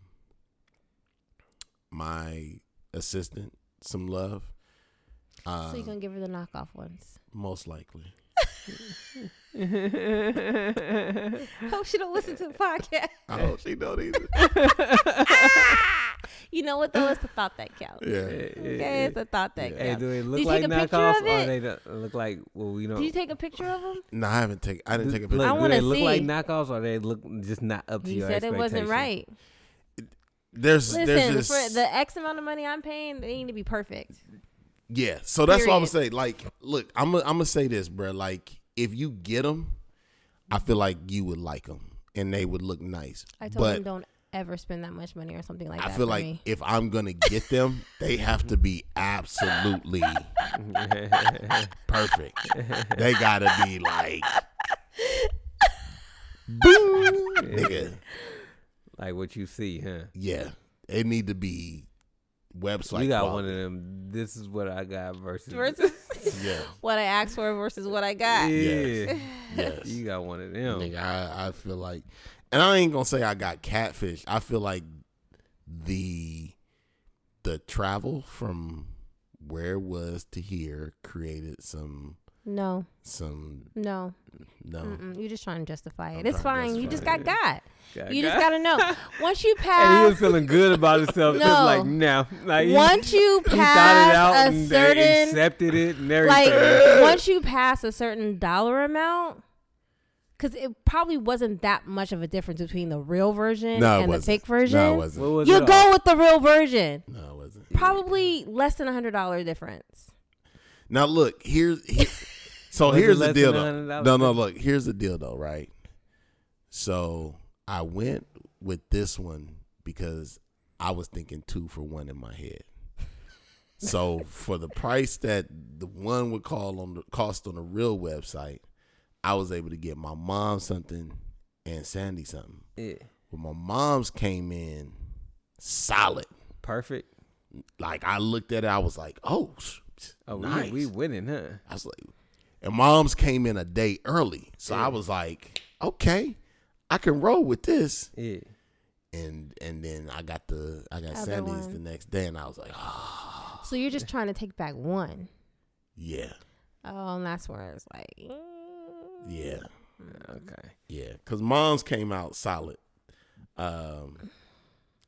my assistant some love. Um, so you're gonna give her the knockoff ones. most likely. Hope she don't listen to the podcast. I hope she don't either. You know what though? It's the thought that counts. Yeah. Okay, it's the thought that Hey, counts. do they look you like take a picture knockoffs of or it? they don't look like well we don't Did you take a picture of them? No, I haven't taken. I didn't take a picture. I Look, do wanna they look like see. knockoffs or they look just not up to He your said it wasn't expectation? right. There's there's Listen, this for the X amount of money I'm paying, they need to be perfect. Yeah, so that's what I'm gonna say. Like, look, I'm gonna I'm say this, bro. Like, if you get them, I feel like you would like them and they would look nice. I told but him don't ever spend that much money or something like I that I feel for like me. if I'm gonna get them, they have to be absolutely perfect. They gotta be like, boom, nigga. like what you see, huh? Yeah, they need to be website. you got quality. one of them. This is what I got versus. Versus Yeah, what I asked for versus what I got. yeah, yes. you got one of them. Nigga, I, I feel like, and I ain't gonna say I got catfish. I feel like the the travel from where it was to here created some No, some no, no. Mm-mm. you're just trying to justify it. I'm it's trying to fine. You just justify got got. Got- You just got- gotta know. Once you And he pass, was feeling good about himself. Just No. like no, like once you he thought it out pass a and they certain accepted it and like once you pass a certain dollar amount because it probably wasn't that much of a difference between the real version No, and the wasn't. fake version No, it wasn't. what was you it go all? with the real version No, it wasn't. probably less than a hundred dollar difference Now look, here's here, so here's the deal though. No, no, look, here's the deal though, right? So I went with this one because I was thinking two for one in my head. So for the price that the one would call on the cost on the real website, I was able to get my mom something and Sandy something. Yeah, But my mom's came in solid. perfect. Like I looked at it, I was like, oh, sh- Oh, nice. we, we winning, huh? I was like, and mom's came in a day early. So I was like, okay, I can roll with this. Yeah. And and then I got the I got Other Sandy's one. the next day and I was like, oh, so you're just trying to take back one. yeah, Oh, and that's where I was like mm, yeah, Okay. yeah. Cause mom's came out solid. Um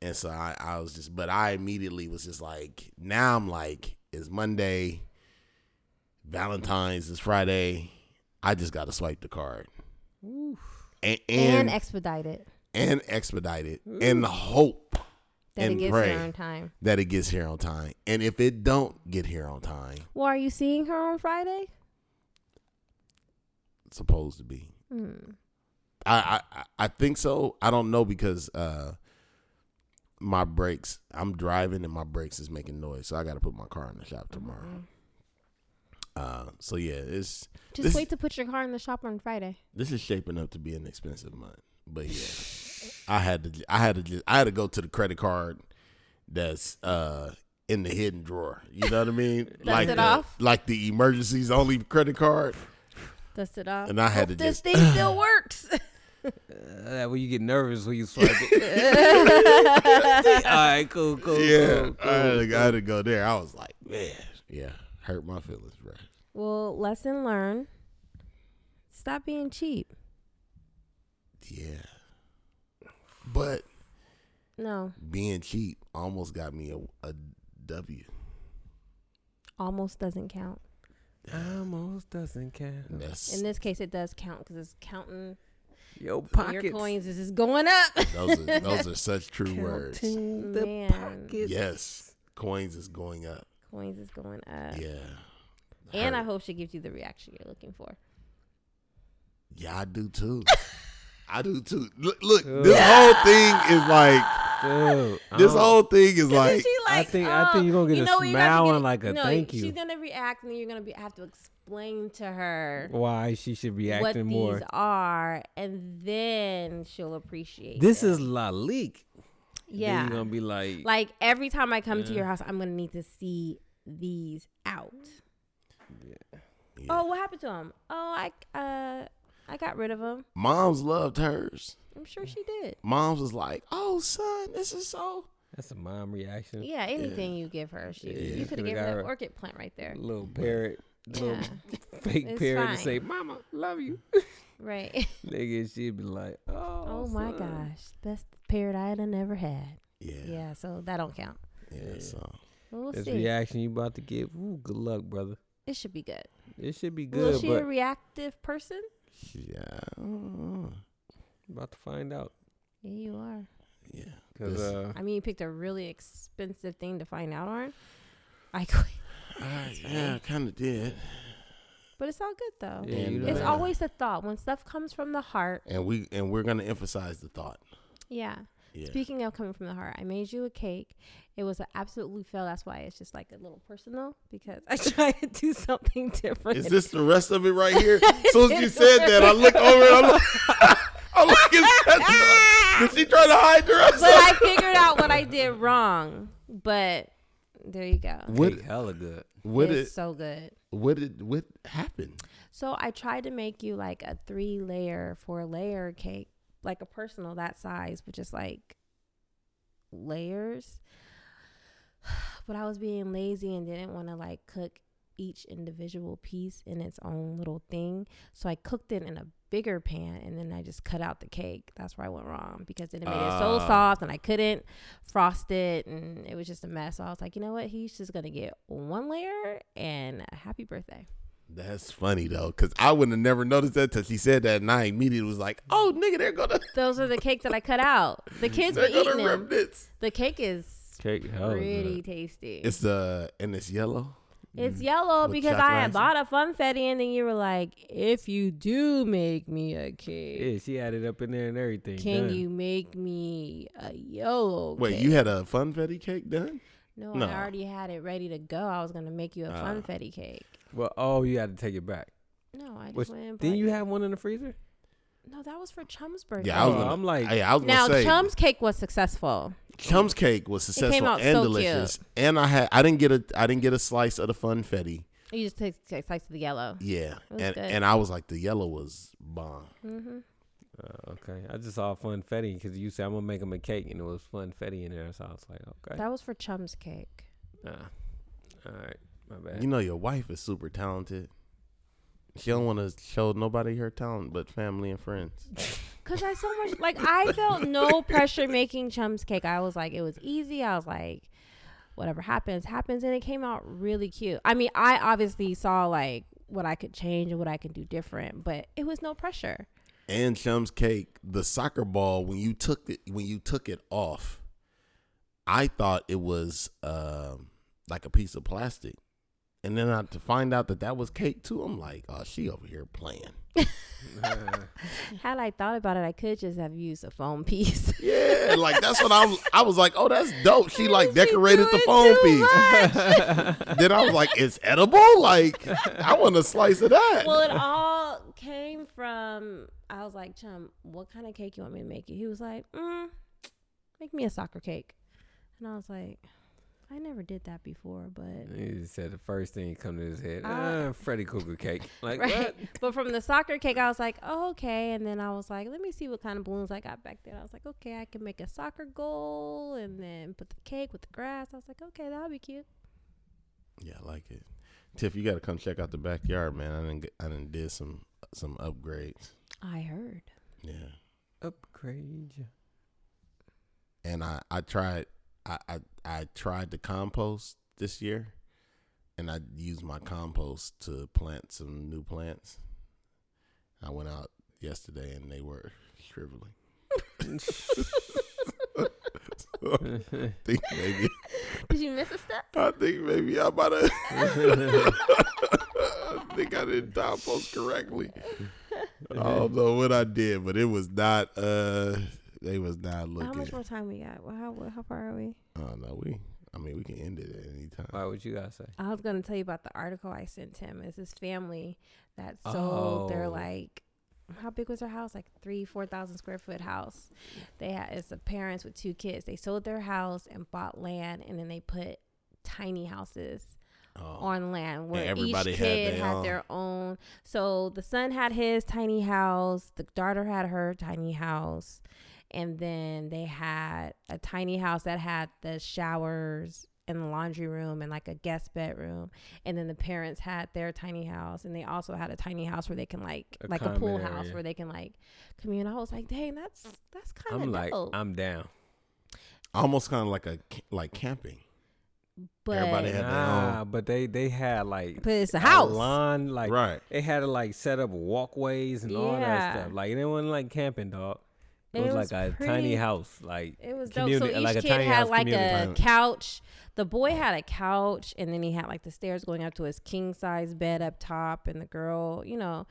and so I, I was just but I immediately was just like, now I'm like, it's Monday, Valentine's is Friday. I just gotta swipe the card. And and, and, expedite it and expedite it and hope that And it gets pray. here on time that it gets here on time. And if it don't get here on time, well are you seeing her on friday it's supposed to be. hmm. I, I I think so. I don't know because uh my brakes. I'm driving and my brakes is making noise, so I got to put my car in the shop tomorrow. Uh, so yeah, it's just This- wait to put your car in the shop on friday this is shaping up to be an expensive month. But yeah, I had to I had to just, I had to go to the credit card that's uh in the hidden drawer. You know what I mean? like the, off? like the emergencies only credit card. Dust it off And I had Hope to this just- thing still works Uh, when you get nervous when you swipe it. All right, cool, cool. Yeah, cool, cool, I, had to, cool. I had to go there. I was like, man, yeah, hurt my feelings, bro. well lesson learned stop being cheap Yeah, but no being cheap almost got me a, a W. almost doesn't count Almost doesn't count. That's in this case it does count because it's counting Your pockets. your coins this is going up those are those are such true words. Counting the Man. pockets. Yes, coins is going up. Coins is going up. Yeah. And I hope she gives you the reaction you're looking for. Yeah, I do too. I do too. Look, look Ugh. this whole thing is like Dude, this whole thing is Isn't like I like, think- I think oh, you're gonna get you a know what smile get- and like a no, thank you. She's gonna react, and then you're gonna be have to explain to her why she should be what acting these more. are, and then she'll appreciate. This them. is La Leak. Then yeah. you're gonna be like, Like every time I come to your house, I'm gonna need to see these out. yeah. Oh, what happened to them? Oh, I uh, I got rid of them. Mom's loved hers. I'm sure she did. Mom's was like, "Oh, son, this is so." That's a mom reaction. Yeah, anything you give her, she Yeah, you you could have given her got that her- orchid plant right there. Little parrot, little Yeah, fake It's parrot fine. to say, "Mama, love you." right. Nigga, she'd be like, "Oh, Oh my son." gosh, best parrot I had never had. Yeah, Yeah, yeah. so that don't count. Yeah. So we'll This see. reaction you about to give, ooh, good luck, brother. It should be good. It should be Will Is she but a reactive person? yeah, about to find out. Yeah, you are. yeah. Cause uh, I mean, you picked a really expensive thing to find out on. I quit. I, yeah, I kind of did. But it's all good though. yeah, And, you It's know, uh, always the thought. When stuff comes from the heart. And we and we're gonna emphasize the thought. Yeah. Yeah, Speaking of coming from the heart, I made you a cake. It was an absolutely fail. That's why it's just like a little personal because I tried to do something different. is this the rest of it right here? As soon as you said that, I look over and I'm like, I'm looking at Did she try to hide her? rest but I figured out what I did wrong. But there you go. What cake hella good. what it's did so good. what did what happened? So I tried to make you like a three layer, four layer cake, like a personal that size, but just like layers. But I was being lazy and didn't want to like cook each individual piece in its own little thing. So I cooked it in a bigger pan and then I just cut out the cake. That's where I went wrong because then it made it so Ah. soft and I couldn't frost it and it was just a mess. So I was like, you know what? He's just gonna get one layer and a happy birthday. That's funny though, because I wouldn't have never noticed that till she said that, and I immediately was like, "Oh, nigga, they're gonna Those are the cake that I cut out. The kids were they're eating them. The cake is Cake pretty tasty. It's uh and it's yellow. It's yellow With because I had bought a funfetti and then you were like, if you do make me a cake, Yeah, she had it up in there and everything. can done. you make me a yellow Wait, cake? you had a funfetti cake done? no, No. I already had it ready to go. I was gonna make you a Ah. funfetti cake. Well, oh, you had to take it back. No, I just Which- went Didn't bought you it. have one in the freezer? No, that was for Chum's birthday. Yeah, I was Oh, gonna. I'm like- hey, I was now gonna say Chum's cake was successful. Chum's cake was came successful out and so delicious, and I had I didn't get a I didn't get a slice of the funfetti. You just take take slice of the yellow. Yeah, was and good. and I was like the yellow was bomb. hmm Uh, okay, I just saw funfetti because you said I'm gonna make him a cake and it was funfetti in there, so I was like, okay, That was for Chum's cake. nah. all right, my bad. You know your wife is super talented. She don't want to show nobody her talent but family and friends. Cause I so much like I felt no pressure making Chum's cake. I was like, it was easy. I was like, whatever happens, happens, and it came out really cute. I mean, I obviously saw like what I could change and what I could do different, but it was no pressure. And Chum's cake, the soccer ball when you took it when you took it off, I thought it was um, like a piece of plastic. And then I, to find out that that was cake too, I'm like, oh, she over here playing. Had I thought about it, I could just have used a foam piece. Yeah, like that's what I was. I was like, oh, that's dope. She like decorated the foam piece. then I was like, it's edible. Like I want a slice of that. well, it all came from. I was like, Chum, what kind of cake you want me to make you? He was like, mm, make me a soccer cake, and I was like, I never did that before, but he said the first thing that come to his head, Uh, ah, Freddy Krueger cake. Like right. what? But from the soccer cake, I was like, oh, okay. And then I was like, let me see what kind of balloons I got back there. I was like, okay, I can make a soccer goal and then put the cake with the grass. I was like, okay, that'll be cute. yeah, I like it. Tiff, you got to come check out the backyard, man. I didn't. I didn't did some some upgrades. I heard. Yeah, Upgrade you. and I I tried. I I, I tried to compost this year, and I used my compost to plant some new plants. I went out yesterday, and they were shriveling. I think maybe. Did you miss a step? I think maybe I might have. I think I didn't time post correctly. I don't know what I did, but it was not. uh They was not looking. How much more time we got? Well, how how far are we? Uh, I don't know. We. I mean, we can end it at any time. All right, would you gotta say? I was gonna tell you about the article I sent him. It's this family that sold their Oh. like how big was their house? Like three, four thousand square foot house. They had it's the parents with two kids. They sold their house and bought land and then they put tiny houses Oh. on land where everybody each had kid their had own. their own. So the son had his tiny house, the daughter had her tiny house, and then they had a tiny house that had the showers and the laundry room and like a guest bedroom. And then the parents had their tiny house and they also had a tiny house where they can like A like a pool common house where they can like commune. I was like, dang, that's that's kind I'm of like, dope. I'm down. Almost kind of like a like camping. but everybody had their Nah, but they they had like but it's a a house. lawn, like right. they had to like set up walkways and all that stuff. Like it wasn't like camping, dog. It, It was, was like a pretty- tiny house, like It was dope. Communi- So each like kid had like community. a couch. The boy had a couch, and then he had like the stairs going up to his king size bed up top, and the girl, you know,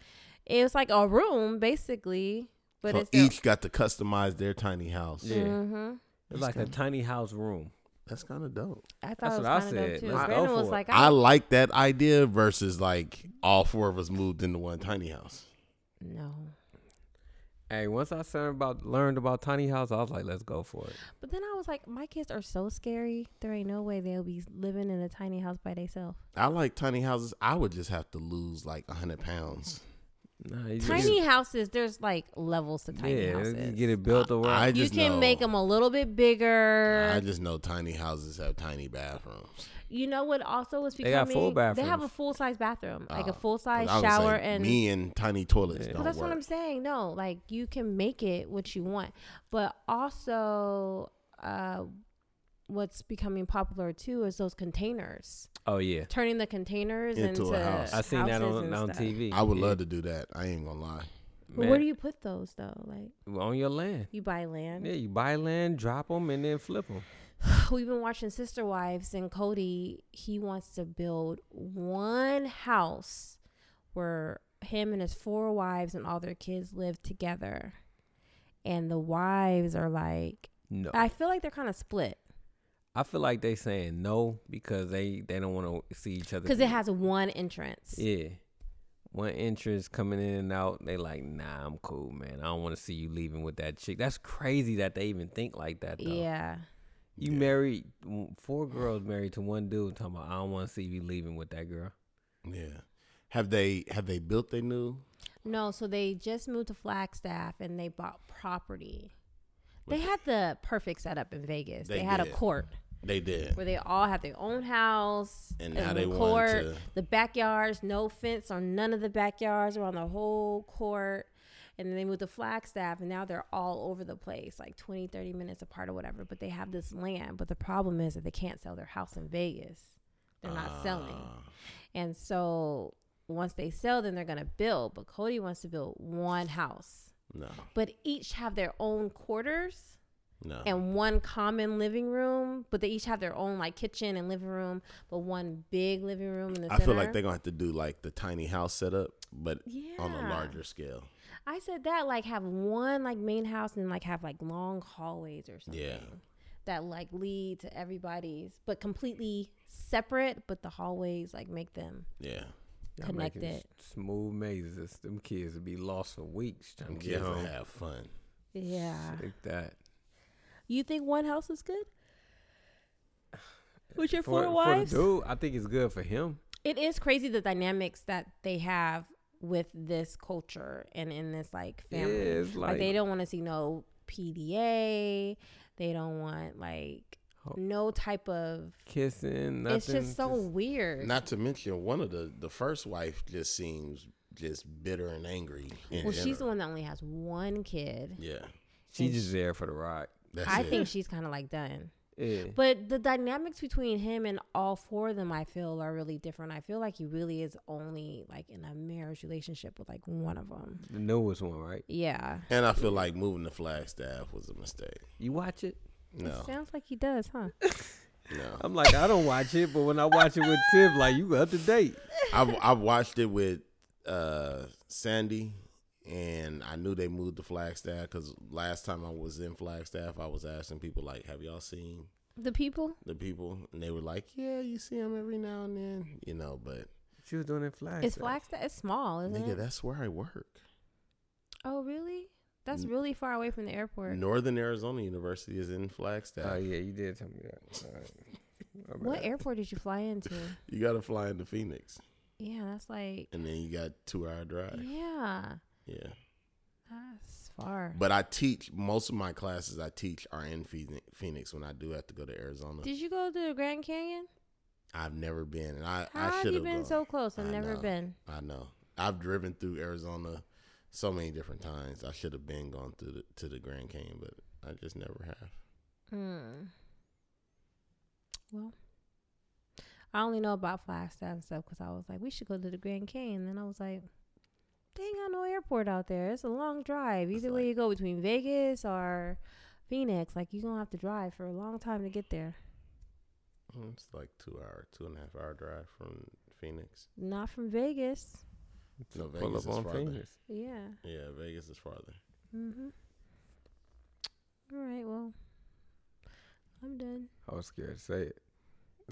it was like a room basically. But so it's each got to customize their tiny house. Yeah. Mhm. it's like a kinda- tiny house room. That's kind of dope. I thought That's it was what I kind of said. dope too. Let's go Brandon for was it. like, I I, like that idea versus like all four of us moved into one tiny house. no. Hey, once I learned about learned about tiny house, I was like, let's go for it. But then I was like, my kids are so scary. There ain't no way they'll be living in a tiny house by themselves. I like tiny houses. I would just have to lose like hundred pounds. Nah, you just- Tiny houses, there's like levels to tiny yeah, houses. you get it built around. I you can know, make them a little bit bigger. I just know tiny houses have tiny bathrooms. You know what? Also, was They becoming got full They have a full size bathroom, like Uh, a full size shower, say and me and tiny toilets Yeah. don't well, that's work. what I'm saying. No, like you can make it what you want, but also, uh, what's becoming popular too is those containers. oh yeah, Turning the containers Into into, a house. I've seen that on on stuff. TV. I would yeah. love to do that. I ain't gonna lie. But where do you put those though? Like on your land. you buy land. Yeah, you buy land, drop them, and then flip them. We've been watching Sister Wives, and Kody he wants to build one house where him and his four wives and all their kids live together. And the wives are like, No, I feel like they're kind of split I feel like they saying no because they they don't want to see each other. because it has one entrance. yeah. One entrance coming in and out, they like, nah, I'm cool, man. I don't want to see you leaving with that chick. That's crazy that they even think like that. Though. Yeah. You Yeah. married four girls married to one dude. Talking about, I don't want to see you leaving with that girl. Yeah. Have they have they built their new? No, so they just moved to Flagstaff and they bought property. They had the perfect setup in Vegas. They, They had a court. They did. where they all have their own house And now they the want court, to- the backyards, no fence on none of the backyards around the whole court. And then they moved to Flagstaff, and now they're all over the place, like 20, 30 minutes apart or whatever. But they have this land. But the problem is that they can't sell their house in Vegas. They're not selling. Ah, And so once they sell, then they're going to build. But Kody wants to build one house, No, but each have their own quarters no. and one common living room, but they each have their own like kitchen and living room, but one big living room in the I center. feel like they're gonna have to do like the tiny house setup, but yeah. on a larger scale. I said that like have one like main house and like have like long hallways or something. Yeah. That like lead to everybody's, but completely separate. But the hallways like make them. Yeah, Y'all Connected. s- Smooth mazes. Them kids would be lost for weeks trying them to get kids will home. have fun. Yeah. Like that. You think one house is good? With your For, four for the wives? dude, I think it's good for him. it is crazy the dynamics that they have with this culture and in this like family. Yeah, like, like, they don't want to see no PDA. They don't want like no type of. kissing. Nothing, it's just so weird. Not to mention one of the the first wife just seems just bitter and angry. in well, she's the one that only has one kid. Yeah, She's just there for the ride. that's I it. think she's kind of like done. Yeah. But the dynamics between him and all four of them, I feel, are really different. I feel like he really is only like in a marriage relationship with like one of them. The newest one, right? Yeah. And I feel like moving to Flagstaff was a mistake. You watch it? No, Sounds like he does, huh? no. I'm like, I don't watch it, but when I watch it with Tiff, like you up to date. I've I've watched it with uh, Sandy, and I knew they moved to Flagstaff because last time I was in Flagstaff, I was asking people like, "Have y'all seen The people? the people?" And they were like, "Yeah, you see them every now and then, you know." But She was doing it flag. It's Flagstaff. It's small, isn't nigga, it? that's where I work. Oh, really? That's N- really far away from the airport. Northern Arizona University is in Flagstaff. Oh yeah, you did tell me that. All right. What airport did you fly into? You got to fly into Phoenix, Yeah, that's like and then you got two hour drive. yeah, Yeah. that's far. But I teach most of my classes. I teach are in Phoenix, Phoenix when I do have to go to Arizona. Did you go to the Grand Canyon? I've never been, and I How I have should you have been gone. so close and I never know. been? I know. I've driven through Arizona so many different times. I should have been gone to the to the Grand Canyon, but I just never have. Hmm. Well, I only know about Flagstaff and stuff because I was like, we should go to the Grand Canyon. And then I was like, they ain't got no airport out there. It's a long drive. It's Either way you go between Vegas or Phoenix, like you're gonna have to drive for a long time to get there. Mm, It's like two hour, two and a half hour drive from Phoenix. Not from Vegas. No, Pull Vegas up is on farther. Phoenix. Yeah. Yeah, Vegas is farther. Mhm. All right. Well, I'm done. I was scared to say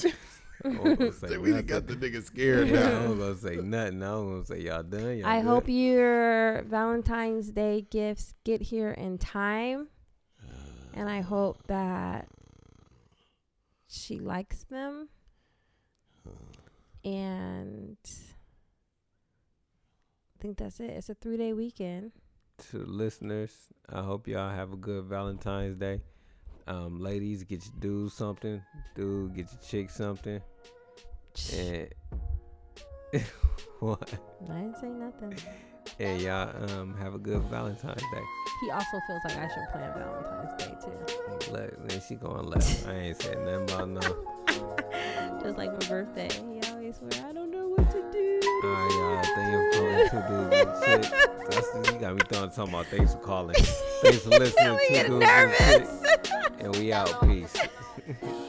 it. I say we done nothing. got the nigga scared I now. was gonna say nothing. I was gonna say y'all done. Y'all I good? hope your Valentine's Day gifts get here in time, and I hope that she likes them. And I think that's it. It's a three day weekend. to listeners. I hope y'all have a good Valentine's Day. Um, ladies, get your dude something. Dude, get your chick something. And what? I didn't say nothing. And y'all um have a good Valentine's Day. He also feels like I should plan Valentine's Day too. Look, then she going left. I ain't said nothing about no. Just like my birthday. He always swear, I don't know what to do. All right, y'all. Thank you for calling two dudes and chick. That's you got me throwing talking about. Thanks for calling. Thanks for listening I'm to getting dudes and chick. nervous. And we out. Peace.